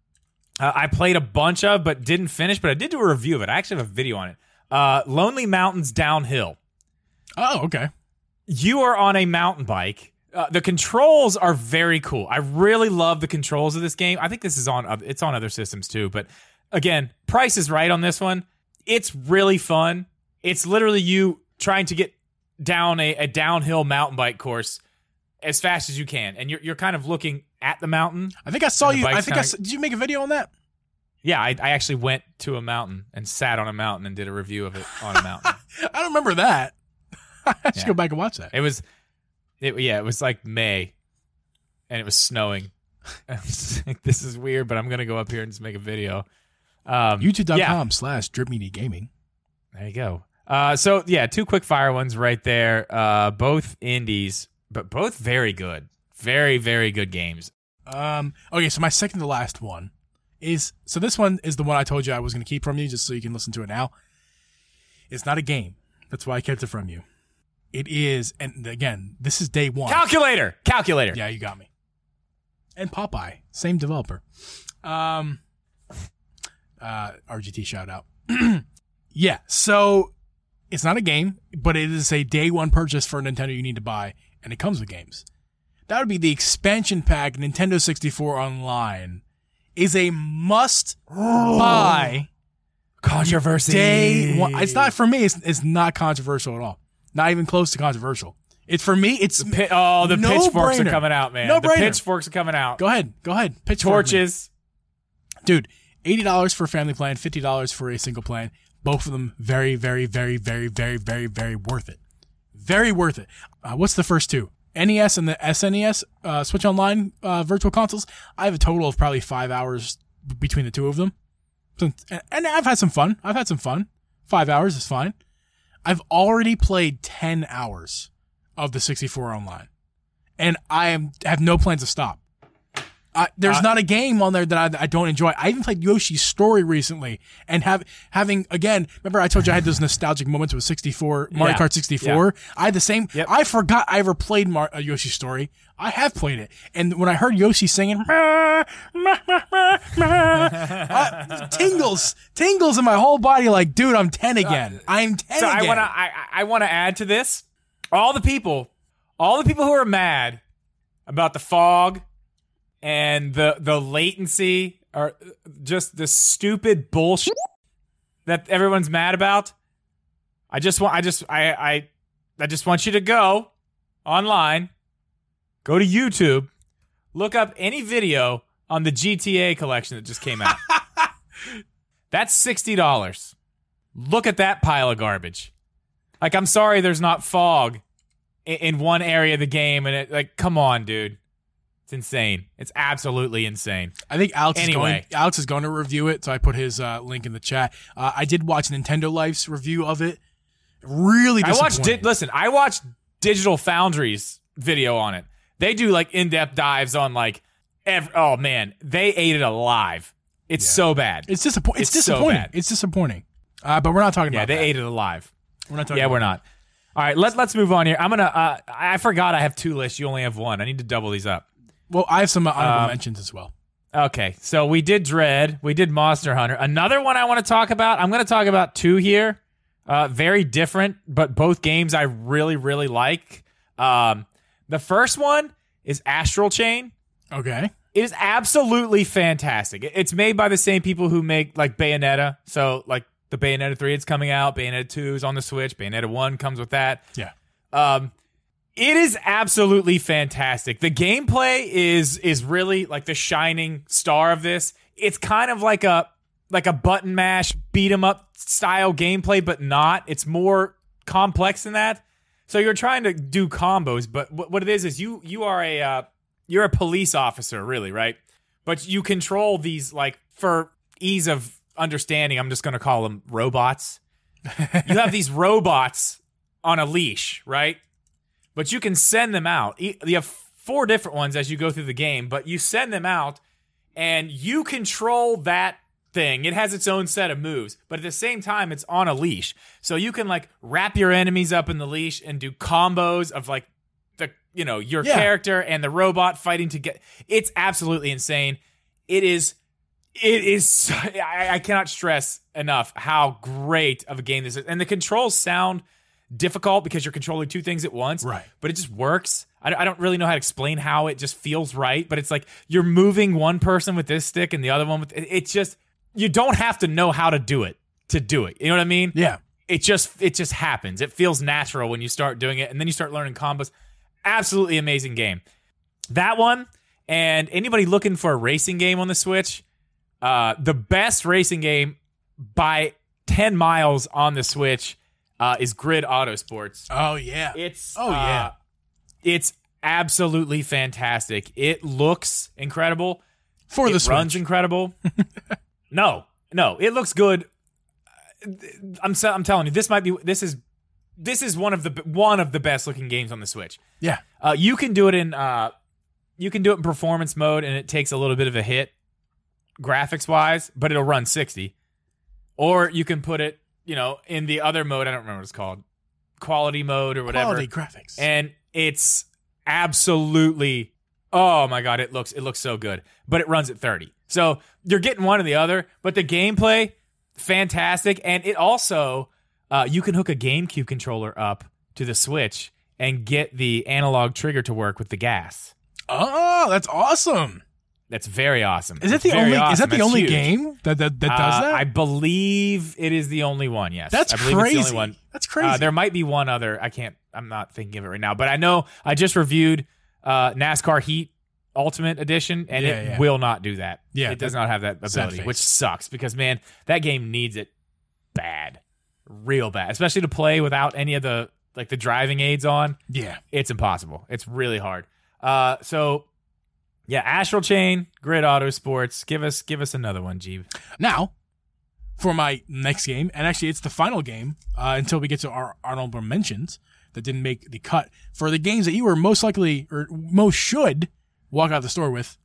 uh, I played a bunch of, but didn't finish. But I did do a review of it. I actually have a video on it. Uh, Lonely Mountains Downhill. Oh, okay. You are on a mountain bike. Uh, the controls are very cool. I really love the controls of this game. I think this is on it's on other systems too. But again, price is right on this one. It's really fun. It's literally you trying to get down a, a downhill mountain bike course as fast as you can, and you're you're kind of looking at the mountain. I think I saw you. I think I kinda- s- did. You make a video on that? Yeah, I, I actually went to a mountain and sat on a mountain and did a review of it on a mountain. I don't remember that. I should Yeah. go back and watch that. It was, it yeah, it was like May, and it was snowing. I was like, this is weird, but I'm gonna go up here and just make a video. Um, YouTube.com yeah, slash Drip Media Gaming. there you go. Uh, so yeah, two quick fire ones right there. Uh, both indies, but both very good, very very good games. Um. Okay, so my second to last one is so this one is the one I told you I was going to keep from you, just so you can listen to it now. It's not a game. That's why I kept it from you. It is, and again, this is day one. Calculator, calculator. yeah, you got me. And Popeye, same developer. Um. Uh, RGT shout out. yeah, so it's not a game, but it is a day one purchase for Nintendo you need to buy, and it comes with games. That would be the expansion pack Nintendo 64 Online is a must buy Controversy. day one. It's not for me. It's, it's not controversial at all. Not even close to controversial. It's for me. It's Pi- oh, the No pitchforks are coming out, man. No the brainer. pitchforks are coming out. go ahead, go ahead. Pitchfork me. Torches. dude. Eighty dollars for a family plan, fifty dollars for a single plan. Both of them very, very, very, very, very, very, very worth it. Very worth it. Uh, what's the first two? NES and the SNES uh, Switch Online uh, virtual consoles. I have a total of probably five hours between the two of them, and- I've had some fun. I've had some fun. Five hours is fine. I've already played ten hours of the 64 online, and I am have no plans to stop. I, there's Uh, not a game on there that I, I don't enjoy. I even played Yoshi's Story recently, and have having again. Remember, I told you I had those nostalgic moments with 64 Mario Yeah. Kart 64. I had the same. Yep. I forgot I ever played Mar- uh, Yoshi's Story. I have played it, and when I heard Yoshi singing, uh, tingles, tingles in my whole body. Like, dude, I'm 10 again. I'm 10 Uh, So I want to I, I want to add to this all the people, all the people who are mad about the fog and the the latency or just the stupid bullshit that everyone's mad about? I just want I just I I I just want you to go online, go to YouTube, look up any video on the GTA collection that just came out. That's $60. Look at that pile of garbage. Like I'm sorry there's not fog in, in one area of the game and it like come on, dude. It's insane. It's absolutely insane. I think Alex Anyway. is going. Alex is going to review it, so I put his uh, link in the chat. Uh, I did watch Nintendo Life's review of it. Really, I watched. Di- listen, I watched Digital Foundry's video on it. They do like in-depth dives on like, ev- oh man, they ate it alive. It's so bad. It's disappointing. It's, It's so disappointing. bad. it's disappointing. Uh, but we're not talking yeah, about Yeah, they that. ate it alive. We're not talking. Yeah, we're not. All right, let, let's move on here. I'm gonna. Uh, I forgot I have two lists. You only have one. I need to double these up. Well, I have some honorable Um, mentions as well. Okay, so we did Dread, we did Monster Hunter. Another one I want to talk about. I'm going to talk about two here. Uh, very different, but both games I really, really like. Um, the first one is Astral Chain. Okay. It is absolutely fantastic. It's made by the same people who make like Bayonetta. So like the Bayonetta 3 it's coming out, Bayonetta 2 is on the Switch, Bayonetta 1 comes with that. Yeah. Um it is absolutely fantastic. The gameplay is is really like the shining star of this. It's kind of like a like a button mash beat 'em up style gameplay but not. It's more complex than that. So you're trying to do combos, but what it is is you you are a uh, you're a police officer, really, right? But you control these like for ease of understanding. I'm just going to call them robots. you have these robots on a leash, right? But you can send them out. You have four different ones as you go through the game, but you send them out and you control that thing. It has its own set of moves, but at the same time, it's on a leash. So you can like wrap your enemies up in the leash and do combos of like the, you know, your Yeah. character and the robot fighting to get. It's absolutely insane. It is. It is. I, I cannot stress enough how great of a game this is, and the controls sound difficult because you're controlling two things at once. Right. But it just works. I, I don't really know how to explain how it just feels right, but it's like you're moving one person with this stick and the other one with it, it's just you don't have to know how to do it to do it. You know what I mean? Yeah. It just it just happens. It feels natural when you start doing it and then you start learning combos. Absolutely amazing game. That one and anybody looking for a racing game on the Switch, uh, the best racing game by 10 miles on the Switch uh, is Grid Autosports. Oh yeah. It's Oh, yeah. uh, it's absolutely fantastic. It looks incredible. For it the Switch. runs incredible. no, no, it looks good. I'm I'm telling you, this might be this is this is one of the one of the best looking games on the Switch. yeah. Uh, you can do it in uh, you can do it in performance mode, and it takes a little bit of a hit graphics wise, but it'll run 60. Or you can put it, you know, in the other mode. I don't remember what it's called, quality mode or whatever Quality graphics. and it's absolutely oh my god it looks it looks so good but it runs at 30 so you're getting one or the other but the gameplay fantastic and it also uh, you can hook a gamecube controller up to the switch and get the analog trigger to work with the gas oh, that's awesome. That's very awesome Is that the only? Is that the That's only huge. game that that, that does Uh, that? I believe it is the only one. Yes, that's I believe crazy. It's the only one. That's crazy. Uh, there might be one other. I can't. I'm not thinking of it right now. But I know I just reviewed uh, NASCAR Heat Ultimate Edition, and Yeah, it yeah. will not do that. Yeah, it does not have that ability, which sucks because man, that game needs it bad, real bad, especially to play without any of the like the driving aids on. yeah. It's impossible. It's really hard. Uh, so yeah, Astral Chain, Grid Auto Sports. Give us give us another one, Geeb. Now, for my next game, and actually it's the final game uh, until we get to our honorable mentions that didn't make the cut. For the games that you were most likely or most should walk out the store with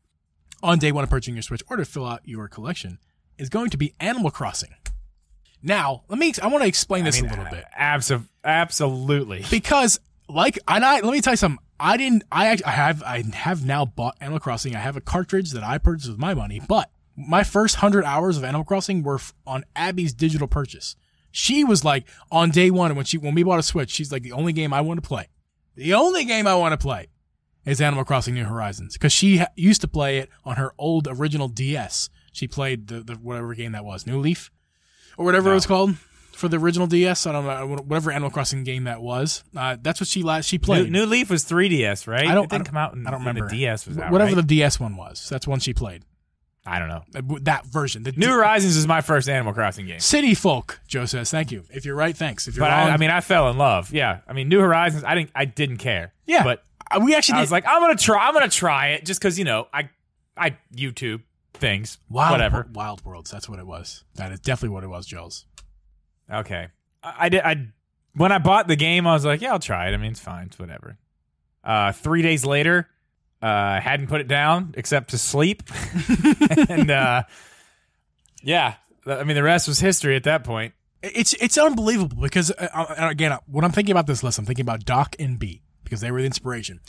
on day one of purchasing your Switch or to fill out your collection is going to be Animal Crossing. Now, let me. I want to explain this I mean, a little bit abso- absolutely. because, like, and I let me tell you something. I didn't. I I have. I have now bought Animal Crossing. I have a cartridge that I purchased with my money, but my first hundred hours of Animal Crossing were f- on Abby's digital purchase. She was like on day one when she when we bought a Switch. She's like the only game I want to play. The only game I want to play is Animal Crossing New Horizons because she ha- used to play it on her old original DS. She played the, the whatever game that was, New Leaf. or whatever No. it was called for the original DS. I don't know whatever Animal Crossing game that was. Uh, that's what she last she played. New Leaf was 3DS, right? I don't- It didn't I don't- come out. In, I don't remember. The DS was out. whatever right? the DS one was. That's one she played. I don't know. Uh, That version. The New D- Horizons is my first Animal Crossing game. City Folk. Joe says, "Thank you. If you're right, thanks. If you're But wrong, I, I mean, I fell in love. Yeah, I mean, New Horizons. I didn't. I didn't care. yeah. but Uh, we actually I did. was like, I'm gonna try. I'm gonna try it just because you know, I, I YouTube things. Wild, whatever. Wild Worlds. That's what it was. That is definitely what it was, Jules. Okay. I, I did. I when I bought the game, I was like, yeah, I'll try it. I mean, it's fine. It's whatever. Uh, three days later, uh, hadn't put it down except to sleep, and uh, yeah, I mean, the rest was history at that point. It's it's unbelievable because uh, uh, again, uh, when I'm thinking about this list, I'm thinking about Doc and B because they were the inspiration.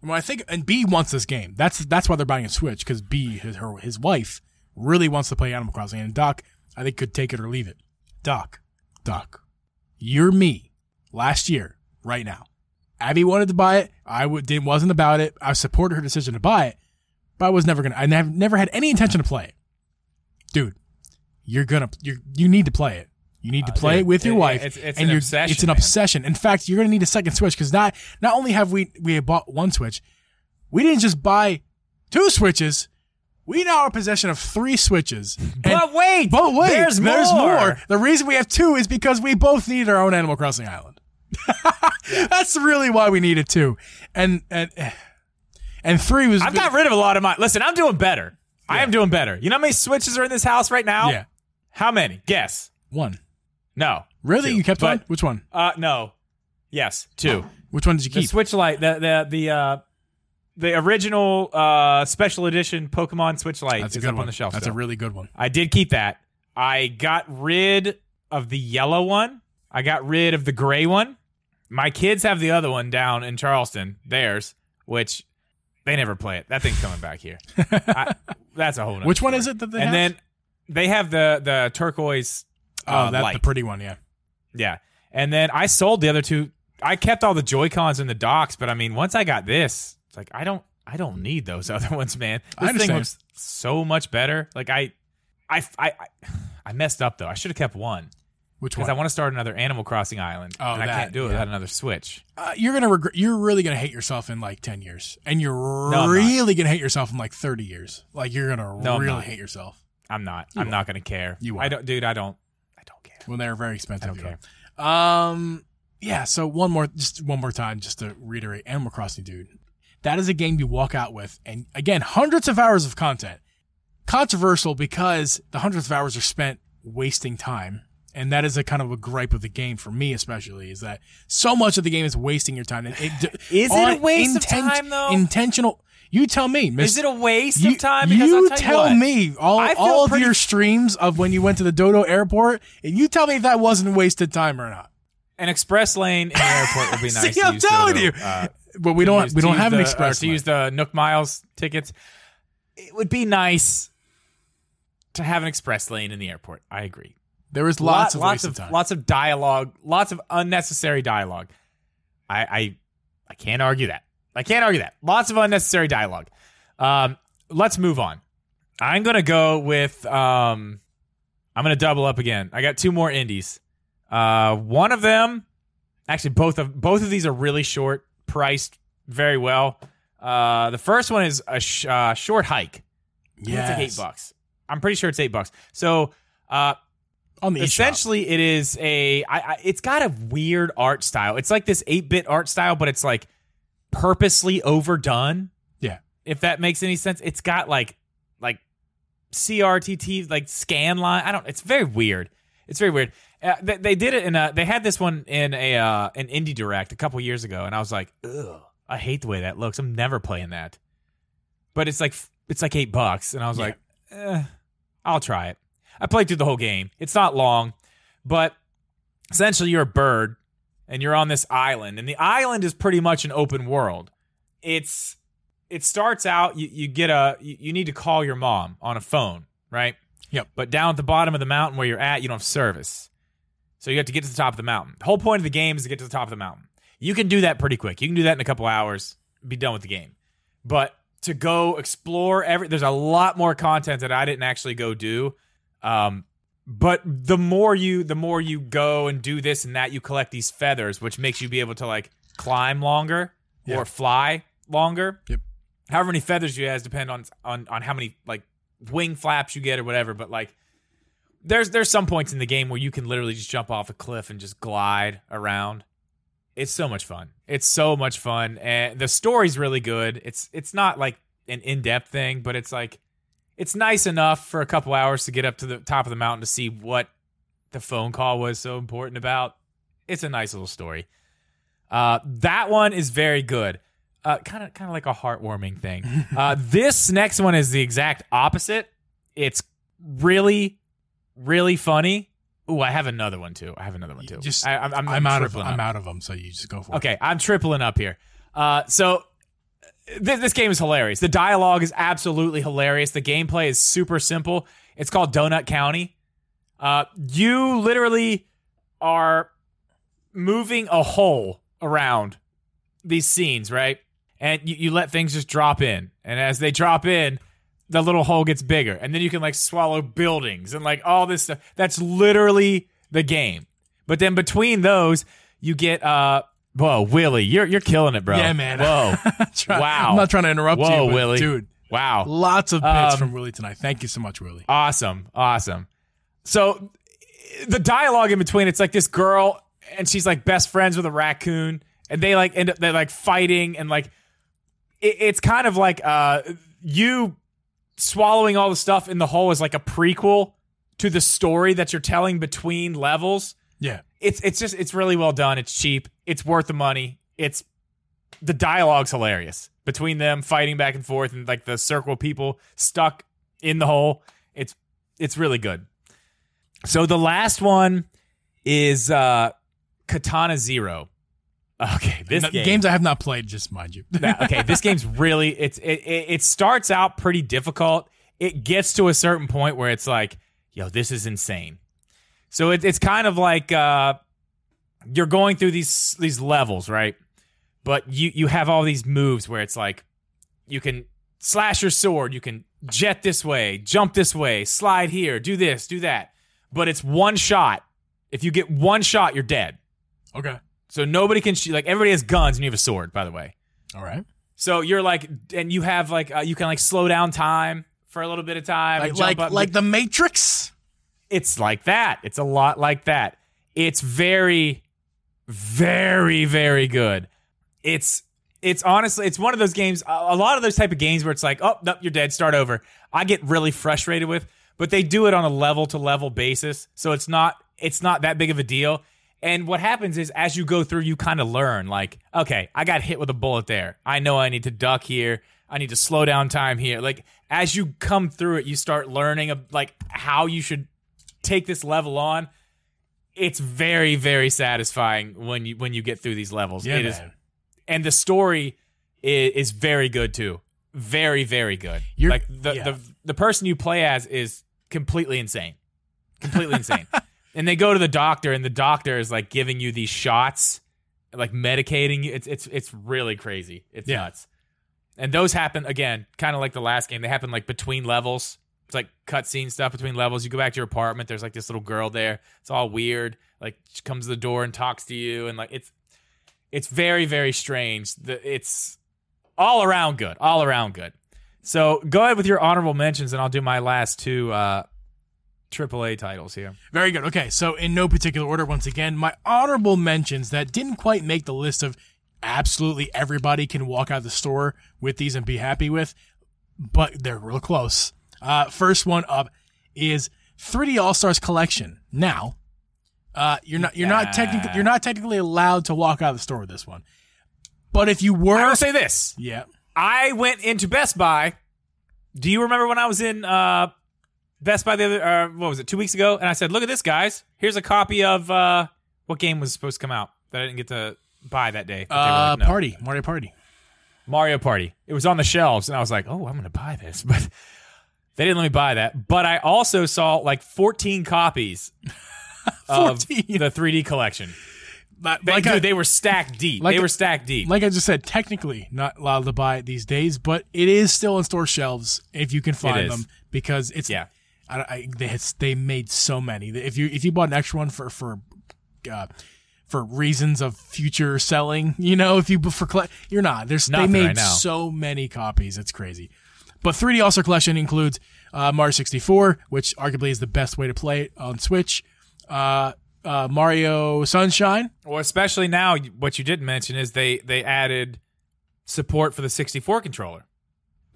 And when I think and B wants this game, that's that's why they're buying a Switch because B his her his wife really wants to play Animal Crossing, and Doc I think could take it or leave it. Doc, Doc, you're me last year right now. Abby wanted to buy it. I w- didn't wasn't about it. I supported her decision to buy it, but I was never gonna. I never never had any intention to play it, dude. You're gonna you you need to play it. You need to uh, play dude, it with your it- wife. it's- it's and an you're- obsession, It's an man. obsession. In fact, you're gonna need a second Switch because not not only have we we bought one Switch, we didn't just buy two Switches. We now are possession of three Switches. But wait, but wait, there's there's, more. more. The reason we have two is because we both need our own Animal Crossing island. That's really why we needed two. And and and three was I've got rid of a lot of my. Listen, I'm doing better. I am doing better. You know how many switches are in this house right now? yeah How many? Guess. one. No. Really, Two. you kept But- one? Which one? Uh, no. Yes, two. Which one did you keep? The? Switch Lite. the the the uh, the original uh special edition Pokemon Switch Lite That's a is good up one. on the shelf. That's still. a really good one. I did keep that. I got rid of the yellow one. I got rid of the gray one. My kids have the other one down in Charleston, theirs, which they never play it. That thing's coming back here. I, that's a whole. nother Which one story. is it that they and have? then they have the the turquoise. oh, uh, that the pretty one. Yeah. Yeah. And then I sold the other two. I kept all the Joy Cons in the docks, but I mean, once I got this, it's like I don't, I don't need those other ones, man. I This thing looks so much better. Like I, I, I, I, I messed up though. I should have kept one Which because one? I want to start another Animal Crossing island, Oh, and I can't do it yeah. without another Switch. uh, you're gonna regret. You're really gonna hate yourself in like ten years, and you're not. really gonna hate yourself in like thirty years. Like you're gonna No, really hate yourself. I'm not. You I'm are. not going to care. You I are. don't, dude. I don't. I don't care. Well, they're very expensive. I don't care. are. Um. Yeah. So one more, just one more time, just to reiterate, Animal Crossing, dude. That is a game you walk out with, and again, hundreds of hours of content. Controversial because the hundreds of hours are spent wasting time. And that is a kind of a gripe of the game for me, especially, is that so much of the game is wasting your time. And it, Is it a waste of time, though? Intentional. You tell me, Miss. Is it a waste you, of time? Because you I'll tell, tell you what, me all, all of pretty- your streams of when you went to the Dodo airport, and you tell me if that wasn't wasted time or not. An express lane in the airport would be nice. See, to I'm use telling Dodo, you. uh, But we don't use- we don't have an express to use the Nook Miles tickets. It would be nice to have an express lane in the airport. I agree. There is lots Lot- of lots of lots of dialogue, lots of unnecessary dialogue. I I I can't argue that. I can't argue that. Lots of unnecessary dialogue. Um, let's move on. I'm gonna go with um, I'm gonna double up again. I got two more indies. Uh, one of them, actually, both of both of these are really short, priced very well. Uh, the first one is a sh- uh, short hike. Yeah, It's like eight bucks. I'm pretty sure it's eight bucks. So, uh, on the eShop. essentially it is a I, I, it's got a weird art style it's like this 8-bit art style but it's like purposely overdone Yeah. if that makes any sense it's got like like CRT like scan line i don't it's very weird it's very weird uh, they, they did it in a they had this one in a uh an indie direct a couple years ago and i was like ugh i hate the way that looks i'm never playing that but it's like it's like eight bucks and i was Yeah. like eh, i'll try it I played through the whole game. It's not long, but essentially you're a bird and you're on this island, and the island is pretty much an open world. It's it starts out you, you get a you, you need to call your mom on a phone, right? Yep. But down at the bottom of the mountain where you're at, you don't have service. So you have to get to the top of the mountain. The whole point of the game is to get to the top of the mountain. You can do that pretty quick. You can do that in a couple hours, be done with the game. But to go explore every there's a lot more content that I didn't actually go do. Um, but the more you the more you go and do this and that, you collect these feathers, which makes you be able to like climb longer Yeah. or fly longer. Yep. However many feathers you has depend on on on how many like wing flaps you get or whatever. But like there's there's some points in the game where you can literally just jump off a cliff and just glide around. It's so much fun. It's so much fun, and the story's really good. It's it's not like an in depth thing, but it's like it's nice enough for a couple hours to get up to the top of the mountain to see what the phone call was so important about. It's a nice little story. Uh, that one is very good. Kind of, kind of like a heartwarming thing. uh, this next one is the exact opposite. It's really, really funny. Ooh, I have another one too. I have another one too. Just- I, I'm, I'm, I'm out of tripling I'm out of them, so you just go for it. Okay, I'm tripling up here. Uh, so th- this game is hilarious. The dialogue is absolutely hilarious. The gameplay is super simple. It's called Donut County. Uh, you literally are moving a hole around these scenes, right? And you, you let things just drop in. And as they drop in, the little hole gets bigger. And then you can like swallow buildings and like all this stuff. That's literally the game. But then between those, you get uh whoa, Willie, you're you're killing it, bro. Yeah, man. Whoa. Try- Wow. I'm not trying to interrupt Whoa, you, but Willie. dude. wow. Lots of bits Um, from Willie tonight. Thank you so much, Willie. Awesome. Awesome. So the dialogue in between, it's like this girl and she's like best friends with a raccoon and they like end up they're like fighting and like it, it's kind of like uh you swallowing all the stuff in the hole is like a prequel to the story that you're telling between levels. Yeah. It's it's just it's really well done. It's cheap. It's worth the money. It's the dialogue's hilarious between them fighting back and forth and like the circle of people stuck in the hole. It's it's really good. So the last one is uh Katana Zero. Okay, this game. Games I have not played, just mind you. Okay, this game's really it's it, it it starts out pretty difficult. It gets to a certain point where it's like, yo, this is insane. So it, it's kind of like uh, you're going through these these levels, right? But you you have all these moves where it's like you can slash your sword, you can jet this way, jump this way, slide here, do this, do that. But it's one shot. If you get one shot, you're dead. okay. So nobody can shoot. Like everybody has guns, and you have a sword. By the way. All right. So you're like, and you have like, uh, you can like slow down time for a little bit of time. Like like, up. like the Matrix. it's like that. It's a lot like that. It's very, very, very good. It's it's honestly it's one of those games. A a lot of those type of games where it's like, oh, nope, you're dead. Start over. I get really frustrated with, but they do it on a level to level basis, so it's not it's not that big of a deal. And what happens is as you go through, you kind of learn like, okay, I got hit with a bullet there. I know I need to duck here. I need to slow down time here. Like as you come through it, you start learning of like how you should take this level on. It's very, very satisfying when you when you get through these levels. Yeah, It is and the story is, is very good too. Very, very good. You're- like the, yeah. the the person you play as is completely insane, completely insane. And they go to the doctor, and the doctor is like giving you these shots, like medicating you. It's it's it's really crazy. It's Yeah. nuts. And those happen again, kind of like the last game. They happen like between levels. It's like cutscene stuff between levels. You go back to your apartment. There's like this little girl there. It's all weird. Like she comes to the door and talks to you, and like it's it's very very strange. The, it's all around good, all around good. So go ahead with your honorable mentions, and I'll do my last two uh, AAA titles here. Very good. Okay, so in no particular order, once again, my honorable mentions that didn't quite make the list of absolutely everybody can walk out the store with these and be happy with, but they're real close. Uh, first one up is 3D All Stars Collection. Now, uh, you're not you're not technically you're not technically allowed to walk out of the store with this one, but if you were, I will say this: yeah, I went into Best Buy. Do you remember when I was in uh, Best Buy the other? Uh, what was it? Two weeks ago, and I said, "Look at this, guys! Here's a copy of uh, what game was supposed to come out that I didn't get to buy that day." But they were uh, like, "No." party Mario Party. Mario Party. It was on the shelves, and I was like, "Oh, I'm going to buy this," but they didn't let me buy that. But I also saw like 14 copies of 14. the 3D collection. Like, They, like dude, I- they were stacked deep. like they were stacked deep. like I just said, technically not allowed to buy it these days, but it is still on store shelves if you can find is. them because it's yeah, I, I, they had, they made so many. If you if you bought an extra one for for uh, for reasons of future selling, you know, if you for you're not. There's Nothing they made now. so many copies. It's crazy. But 3D All Star Collection includes uh, Mario 64, which arguably is the best way to play it on Switch. Uh, uh, Mario Sunshine. Well, especially now, what you didn't mention is they they added support for the 64 controller.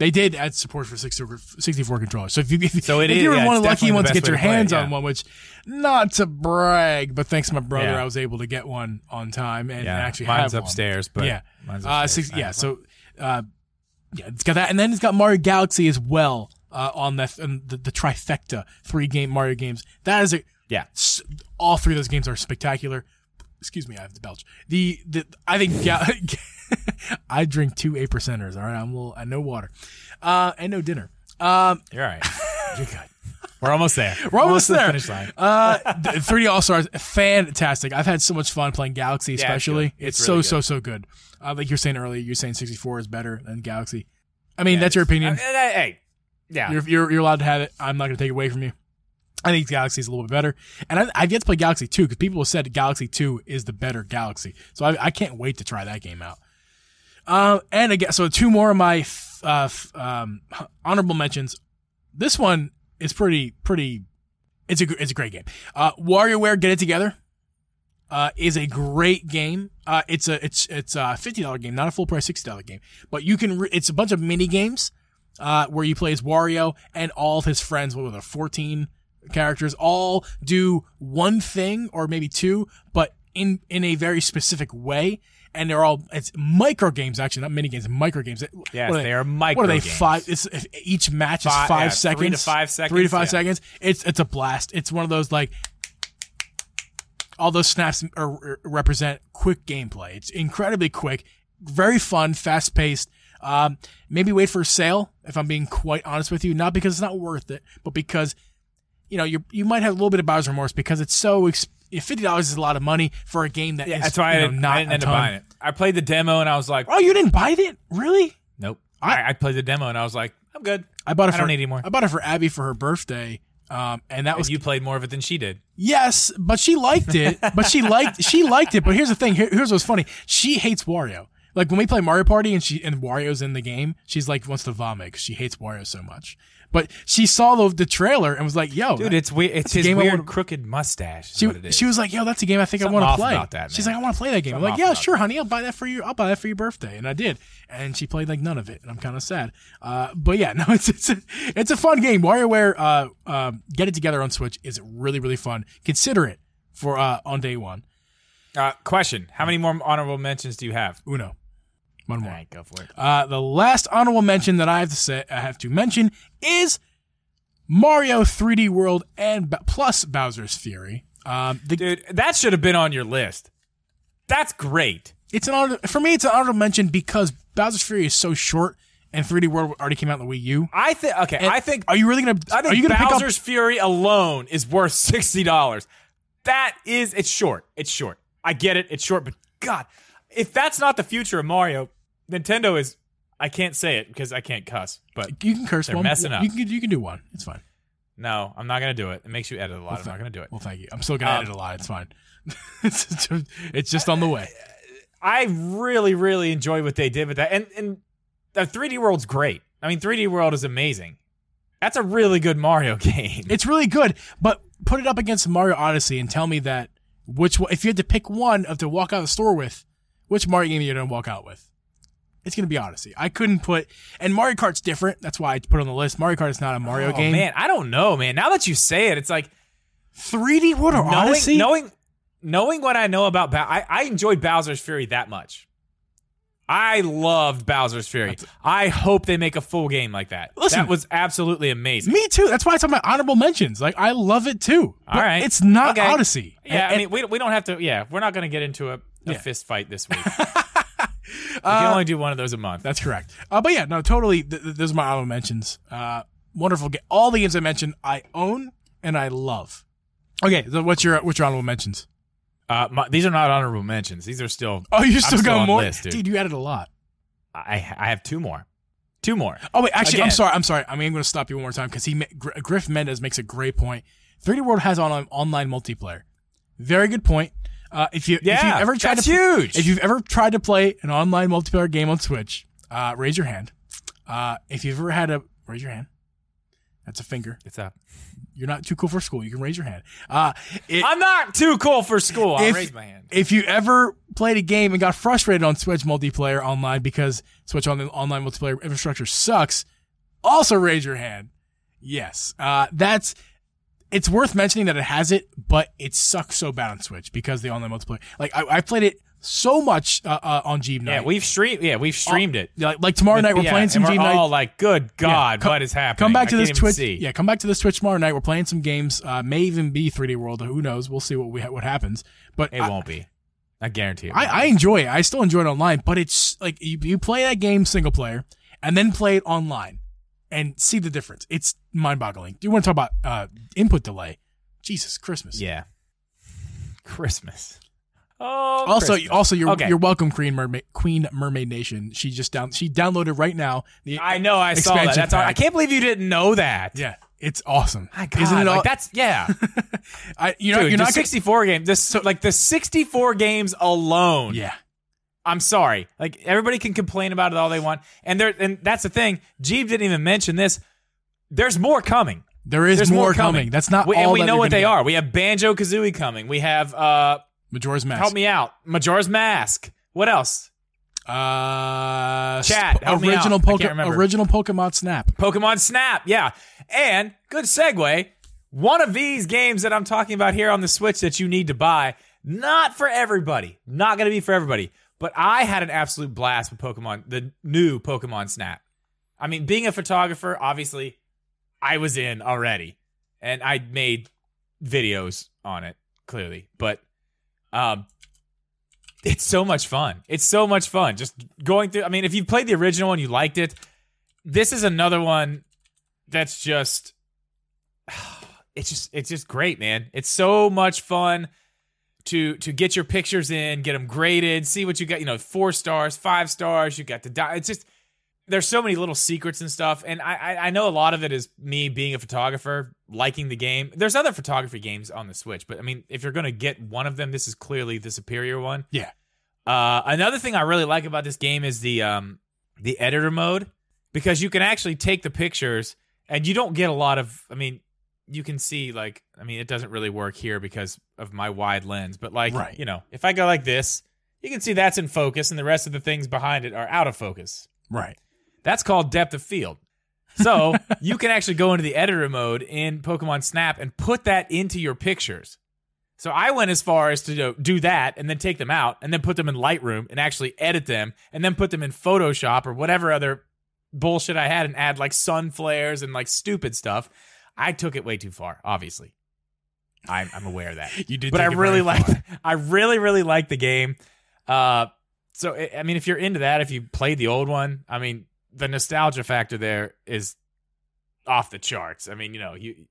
They did add support for 64, 64 controllers. So if you if, So if is- you're yeah, one of the lucky ones to get your way to play it, hands yeah. on one, which not to brag, but thanks to my brother, Yeah. I was able to get one on time and actually mine's have one. upstairs, but yeah, mine's uh, six, I yeah. So, uh, yeah, it's got that, and then it's got Mario Galaxy as well uh, on the, the the trifecta three game Mario games. That is a Yeah. all three of those games are spectacular. Excuse me, I have to belch. The the I think Gal- I drink two eight percenters. All right, I'm a little I no water, uh, and no dinner. Um, You're all right. You're good. We're almost there. we're almost the there. finish line. Uh, 3D All Stars, fantastic. I've had so much fun playing Galaxy, especially. good. it's It's so really so good. so good. Uh, like you're saying earlier, you're saying 64 is better than Galaxy. I mean, that's your opinion. Uh, uh, hey, yeah. You're, you're you're allowed to have it. I'm not going to take it away from you. I think Galaxy's a little bit better, and I, I've yet to play Galaxy 2 because people have said Galaxy 2 is the better Galaxy. So I, I can't wait to try that game out. Um, and again, so two more of my uh, um, honorable mentions. This one is pretty pretty. It's a it's a great game. Uh, WarioWare Get It Together. Uh, is a great game. Uh, it's a it's it's a fifty dollar game, not a full price sixty dollar game. But you can. Re- it's a bunch of mini games uh, where you play as Wario and all of his friends, what were there, 14 characters, all do one thing or maybe two, but in, in a very specific way. And they're all, it's micro games, actually, not mini games, micro games. Yes, What they are micro. What are they? games. Five, it's, each match is Fi- five yeah, seconds. three to five seconds, Three to five yeah. seconds. It's, it's a blast. It's one of those like, all those snaps are, are- represent quick gameplay. It's incredibly quick, very fun, fast paced. Um, maybe wait for a sale if I'm being quite honest with you. Not because it's not worth it, but because you know you you might have a little bit of buyer's remorse because it's so ex- fifty dollars is a lot of money for a game that is Yeah, that's why I know, didn't, not I didn't end up ton. buying it. I played the demo and I was like, Oh, you didn't buy it? Really? nope. I- I, played the demo and I was like, I'm good. I bought it I for don't need any more. I bought it for Abby for her birthday. Um, and that And was you played more of it than she did. Yes, but she liked it. but she liked she liked it. But here's the thing. Here, here's what's funny. She hates Wario. Like when we play Mario Party and she and Wario's in the game, she's like wants to vomit 'cause she hates Wario so much. But she saw the, the trailer and was like, "Yo, Dude, it's weird. It's a his weird wanna- crooked mustache. Is she, what it is. she was like, "Yo, that's a game I think Something I want to play." that, She's like, "I want to play that game." I'm like, "Yeah, sure, honey. I'll buy that for you. I'll buy that for your birthday." And I did, and she played like none of it, and I'm kind of sad. Uh, but yeah, no, it's it's a, it's a fun game. WarioWare, uh, um, get it together on Switch is really really fun. Consider it for uh on day one. uh, question: How many more honorable mentions do you have? Uno, one more. right, go for it. Uh, the last honorable mention that I have to say, I have to mention is Mario 3D World and plus Bowser's Fury. Um, the, Dude, that should have been on your list. That's great. it's an honor for me. It's an honorable mention because Bowser's Fury is so short, and 3D World already came out on the Wii U. I think. Okay, And I think. Are you really gonna? I think are you gonna Bowser's pick Fury alone is worth sixty dollars. That is, it's short. It's short. I get it. It's short, but God, if that's not the future of Mario, Nintendo is. I can't say it because I can't cuss. But? You can curse They're one. messing up. You can you can do one. It's fine. no, I'm not gonna do it. It makes you edit a lot. I'm not gonna do it. Well, thank you. I'm still gonna Um, edit a lot. It's fine. it's, just, it's just on the way. I really, really enjoy what they did with that, and and the 3D World's great. I mean, 3D World is amazing. That's a really good Mario game. It's really good, but put it up against Mario Odyssey and tell me that which if you had to pick one of to walk out of the store with, which Mario game are you're gonna walk out with? It's gonna be Odyssey. I couldn't put, and Mario Kart's different. That's why I put it on the list. Mario Kart is not a Mario oh, game. man, I don't know, man. Now that you say it, it's like 3D World or knowing, Odyssey? knowing knowing what I know about Bow- I, I enjoyed Bowser's Fury that much. I loved Bowser's Fury. I hope they make a full game like that. Listen. that was absolutely amazing. Me too. That's why it's on my honorable mentions. Like I love it too. All right. it's not Okay. Odyssey. Yeah, And- I mean, we, we don't have to. Yeah, we're not going to get into a, a Yeah. fist fight this week. we can only do one of those a month. That's correct. Uh, but yeah, no, totally. Th- th- those are my honorable mentions. Uh, wonderful. Ga- All the games I mentioned, I own and I love. Okay, so what's your what's your honorable mentions? Uh, my, these are not honorable mentions. These are still. Oh, you still still got more, list, dude. You added a lot. I I have two more. Two more. Oh wait, actually, I'm sorry. I'm sorry. I mean, I'm going to stop you one more time because he Gr- Griff Mendez makes a great point. 3D World has online online multiplayer. Very good point. Uh, if you if you've ever tried that's to huge. if you've ever tried to play an online multiplayer game on Switch, uh, raise your hand. Uh, if you've ever had a raise your hand. That's a finger. It's up. You're not too cool for school. You can raise your hand. Uh, it, I'm not too cool for school. I'll If- raise my hand. if you ever played a game and got frustrated on Switch multiplayer online because Switch on the online multiplayer infrastructure sucks, also raise your hand. Yes, uh, that's. It's worth mentioning that it has it, but it sucks so bad on Switch because the online multiplayer. Like I, I played it so much uh, uh, on Geeb Yeah, we've streamed. Yeah, we've streamed it. like, like tomorrow night we're Yeah, playing some Jeep night. all like, "Good God, come- what is happening?" Come back to I this Twitch. see. Yeah, come back to this Twitch tomorrow night. We're playing some games. Uh, may even be 3D World. Who knows? We'll see what we ha- what happens. But It I, won't be. I guarantee it. I, I enjoy it. I still enjoy it online, but it's like you, you play that game single player and then play it online and see the difference. It's mind boggling. Do you want to talk about uh, input delay? Jesus, Christmas. yeah. Christmas. Oh. Also, Christmas. also, you're Okay. you're welcome, Queen Mermaid, Queen Mermaid Nation. She just down she downloaded right now. The, I know. I saw that. That's all, I can't believe you didn't know that. Yeah, it's awesome. My God, Isn't it all? like that's yeah. I, you know, Dude, you're the not gonna, 64 games. This so, like the 64 games alone. Yeah, I'm sorry. Like everybody can complain about it all they want, and there and that's the thing. Geeb didn't even mention this. There's more coming. there is There's more, coming. That's not we, all and we know what they get. are. We have Banjo Kazooie coming. We have uh Majora's Mask. help me out. Majora's Mask. What else? Uh, Chat, original out. I Poke- can't remember. original Pokemon Snap. Pokemon Snap. Yeah. And good segue. One of these games that I'm talking about here on the Switch that you need to buy, not for everybody. Not going to be for everybody. But I had an absolute blast with Pokemon, the new Pokemon Snap. I mean, being a photographer, obviously, I was in already. And I made videos on it, clearly. But um it's so much fun. It's so much fun. Just going through I mean, if you played the original and you liked it, this is another one that's just it's just it's just great man it's so much fun to to get your pictures in get them graded see what you got you know four stars five stars you got the di- it's just there's so many little secrets and stuff and I, I i know a lot of it is me being a photographer liking the game there's other photography games on the switch but i mean if you're gonna get one of them this is clearly the superior one Yeah. uh, another thing I really like about this game is the um, the editor mode because you can actually take the pictures and you don't get a lot of. I mean, you can see like I mean, it doesn't really work here because of my wide lens, but like Right. you know, if I go like this, you can see that's in focus and the rest of the things behind it are out of focus. Right. That's called depth of field. So you can actually go into the editor mode in Pokemon Snap and put that into your pictures. So I went as far as to do that and then take them out and then put them in Lightroom and actually edit them and then put them in Photoshop or whatever other bullshit I had and add like sun flares and like stupid stuff. I took it way too far, obviously. I'm, I'm aware of that You did, but I it really like. I really really like the game. Uh, so I I mean, if you're into that, if you played the old one, I mean, the nostalgia factor there is off the charts. I mean, you know, you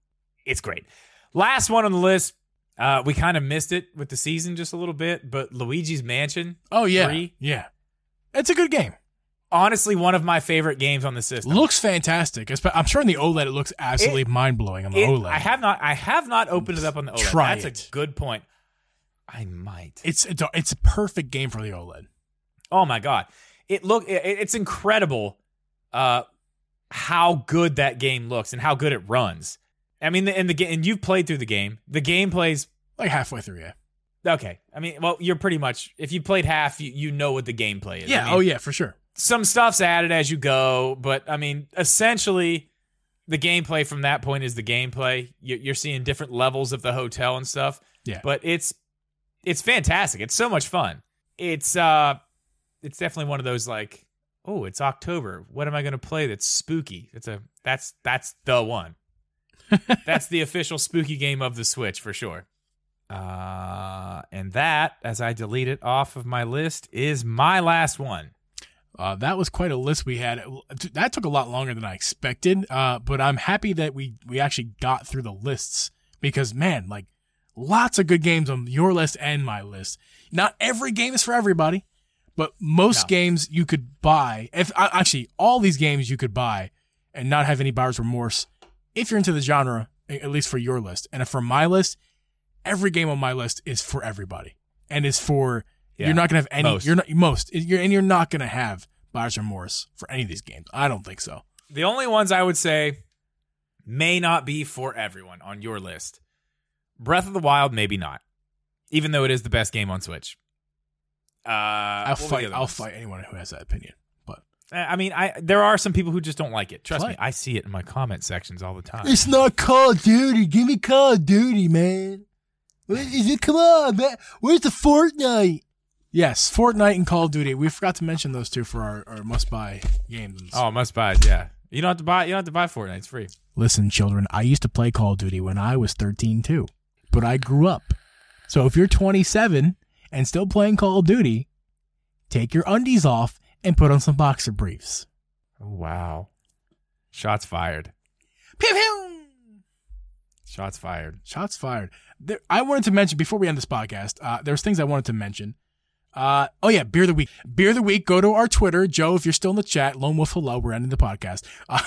it's great. Last one on the list, uh, we kind of missed it with the season just a little bit, but Luigi's Mansion, Oh yeah, Three. yeah. It's a good game. Honestly, one of my favorite games on the system. Looks fantastic. I'm sure in the OLED it looks absolutely mind blowing on the It- OLED. I have not I have not opened it up on the OLED. Try That's it. a good point. I might. it's it's a, it's a perfect game for the OLED. Oh my god, it look it, it's incredible, uh, how good that game looks and how good it runs. I mean, in the game, and you've played through the game. The game plays Like halfway through, yeah. okay. I mean, well, you're pretty much if you played half, you, you know what the gameplay is. Yeah. I mean, oh yeah, for sure. Some stuff's added as you go, but I mean, essentially, the gameplay from that point is the gameplay. You- You're seeing different levels of the hotel and stuff. Yeah. but it's it's fantastic. It's so much fun. It's uh, it's definitely one of those like, oh, it's October. What am I going to play that's spooky? It's a that's that's the one. that's the official spooky game of the Switch for sure. Uh, and that, as I delete it off of my list, is my last one. Uh, that was quite a list we had. That took a lot longer than I expected. Uh, but I'm happy that we we actually got through the lists because man, like lots of good games on your list and my list. Not every game is for everybody, But most No. games you could buy, if uh, actually all these games you could buy and not have any buyer's remorse, if you're into the genre, at least for your list. And for my list, every game on my list is for everybody, and is for Yeah. you're not gonna have any. Most. You're not most. You're and you're not gonna have buyer's remorse for any of these games. I don't think so. The only ones I would say may not be for everyone on your list. Breath of the Wild, maybe not, even though it is the best game on Switch. Uh, I'll what were the fight. I'll fight anyone who has that opinion. But I mean, I there are some people who just don't like it. Trust Play. me, I see it in my comment sections all the time. It's not Call of Duty. Give me Call of Duty, man. What is it? Come on, man. Where's the Fortnite? Yes, Fortnite and Call of Duty. We forgot to mention those two for our, our must buy games. Oh, must buy. Yeah, you don't have to buy. You don't have to buy Fortnite. It's free. Listen, children, I used to play Call of Duty when I was 13 too, but I grew up. So if you're 27 and still playing Call of Duty, take your undies off and put on some boxer briefs. Oh, wow. Shots fired. Pew pew. Shots fired. Shots fired. There, I wanted to mention before we end this podcast. Uh, there's things I wanted to mention. Uh, oh yeah, beer of the week. Beer of the week. Go to our Twitter, Joe. If you're still in the chat, Lone Wolf, hello. We're ending the podcast. Uh,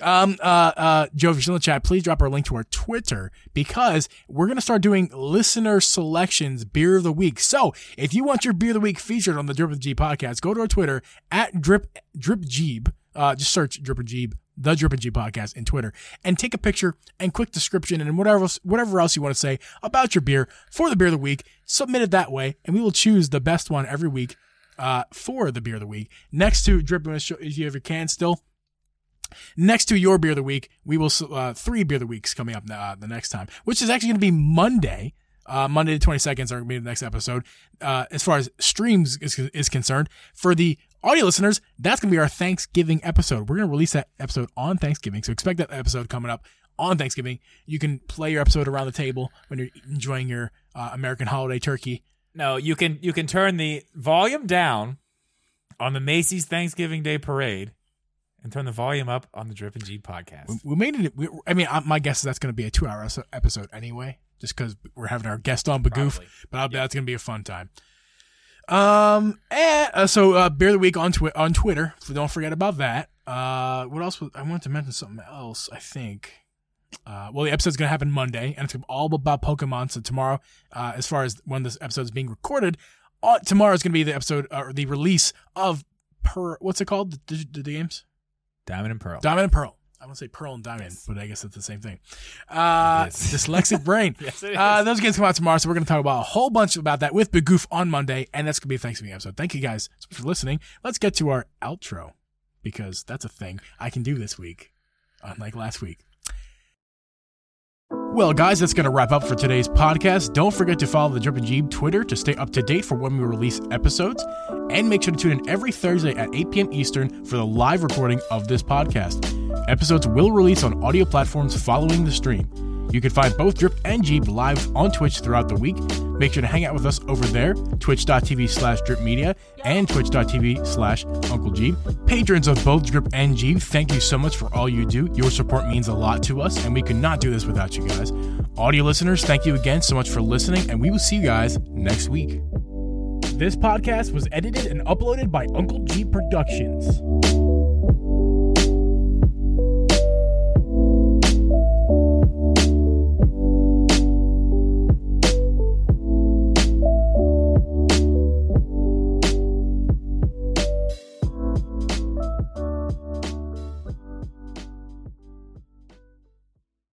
um, uh, uh, Joe, if you're still in the chat, please drop our link to our Twitter because we're gonna start doing listener selections beer of the week. So if you want your beer of the week featured on the Drip of the Geeb podcast, go to our Twitter at drip drip Geeb. Uh, just search drip Geeb the Drip and Geeb podcast in Twitter and take a picture and quick description and whatever else, whatever else you want to say about your beer for the beer of the week. Submit it that way, and we will choose the best one every week uh, for the beer of the week. Next to Drip, if you have your can still. Next to your beer of the week, we will uh, three beer of the weeks coming up uh, the next time, which is actually going to be Monday. Uh, Monday the twenty second are going to be the next episode. Uh, as far as streams is, is concerned, for the audio listeners, that's going to be our Thanksgiving episode. We're going to release that episode on Thanksgiving, so expect that episode coming up on Thanksgiving. You can play your episode around the table when you're enjoying your uh, American holiday turkey. No, you can you can turn the volume down on the Macy's Thanksgiving Day Parade and turn the volume up on the Drip and Geeb podcast. We, we made it. We, I mean, I, my guess is that's going to be a two hour episode anyway, just because we're having our guest on Bagoof. But I'll bet that's going to be a fun time. Um, and, uh, so uh, beer of the week on twi- on Twitter. So don't forget about that. Uh, what else? Was, I wanted to mention something else. I think. Uh, well, the episode's gonna happen Monday, and it's all about Pokemon. So tomorrow, uh, as far as when this episode is being recorded, uh, tomorrow is gonna be the episode uh, or the release of per. What's it called? The, the, the games. Diamond and Pearl. Diamond and Pearl. I want to say Pearl and Diamond, but I guess it's the same thing. Uh, dyslexic brain. Yes. Uh, those games come out tomorrow, so we're going to talk about a whole bunch about that with Big Goof on Monday, and that's going to be a Thanksgiving episode. Thank you guys for listening. Let's get to our outro because that's a thing I can do this week, unlike last week. Well, guys, that's going to wrap up for today's podcast. Don't forget to follow the Drip and Geeb Twitter to stay up to date for when we release episodes. And make sure to tune in every Thursday at 8 p.m. Eastern for the live recording of this podcast. Episodes will release on audio platforms following the stream. You can find both Drip and Geeb live on Twitch throughout the week. Make sure to hang out with us over there, twitch.tv slash drip media and twitch.tv slash Uncle Geeb. Patrons of both Drip and Geeb, thank you so much for all you do. Your support means a lot to us, and we could not do this without you guys. Audio listeners, thank you again so much for listening, and we will see you guys next week. This podcast was edited and uploaded by Uncle Geeb Productions.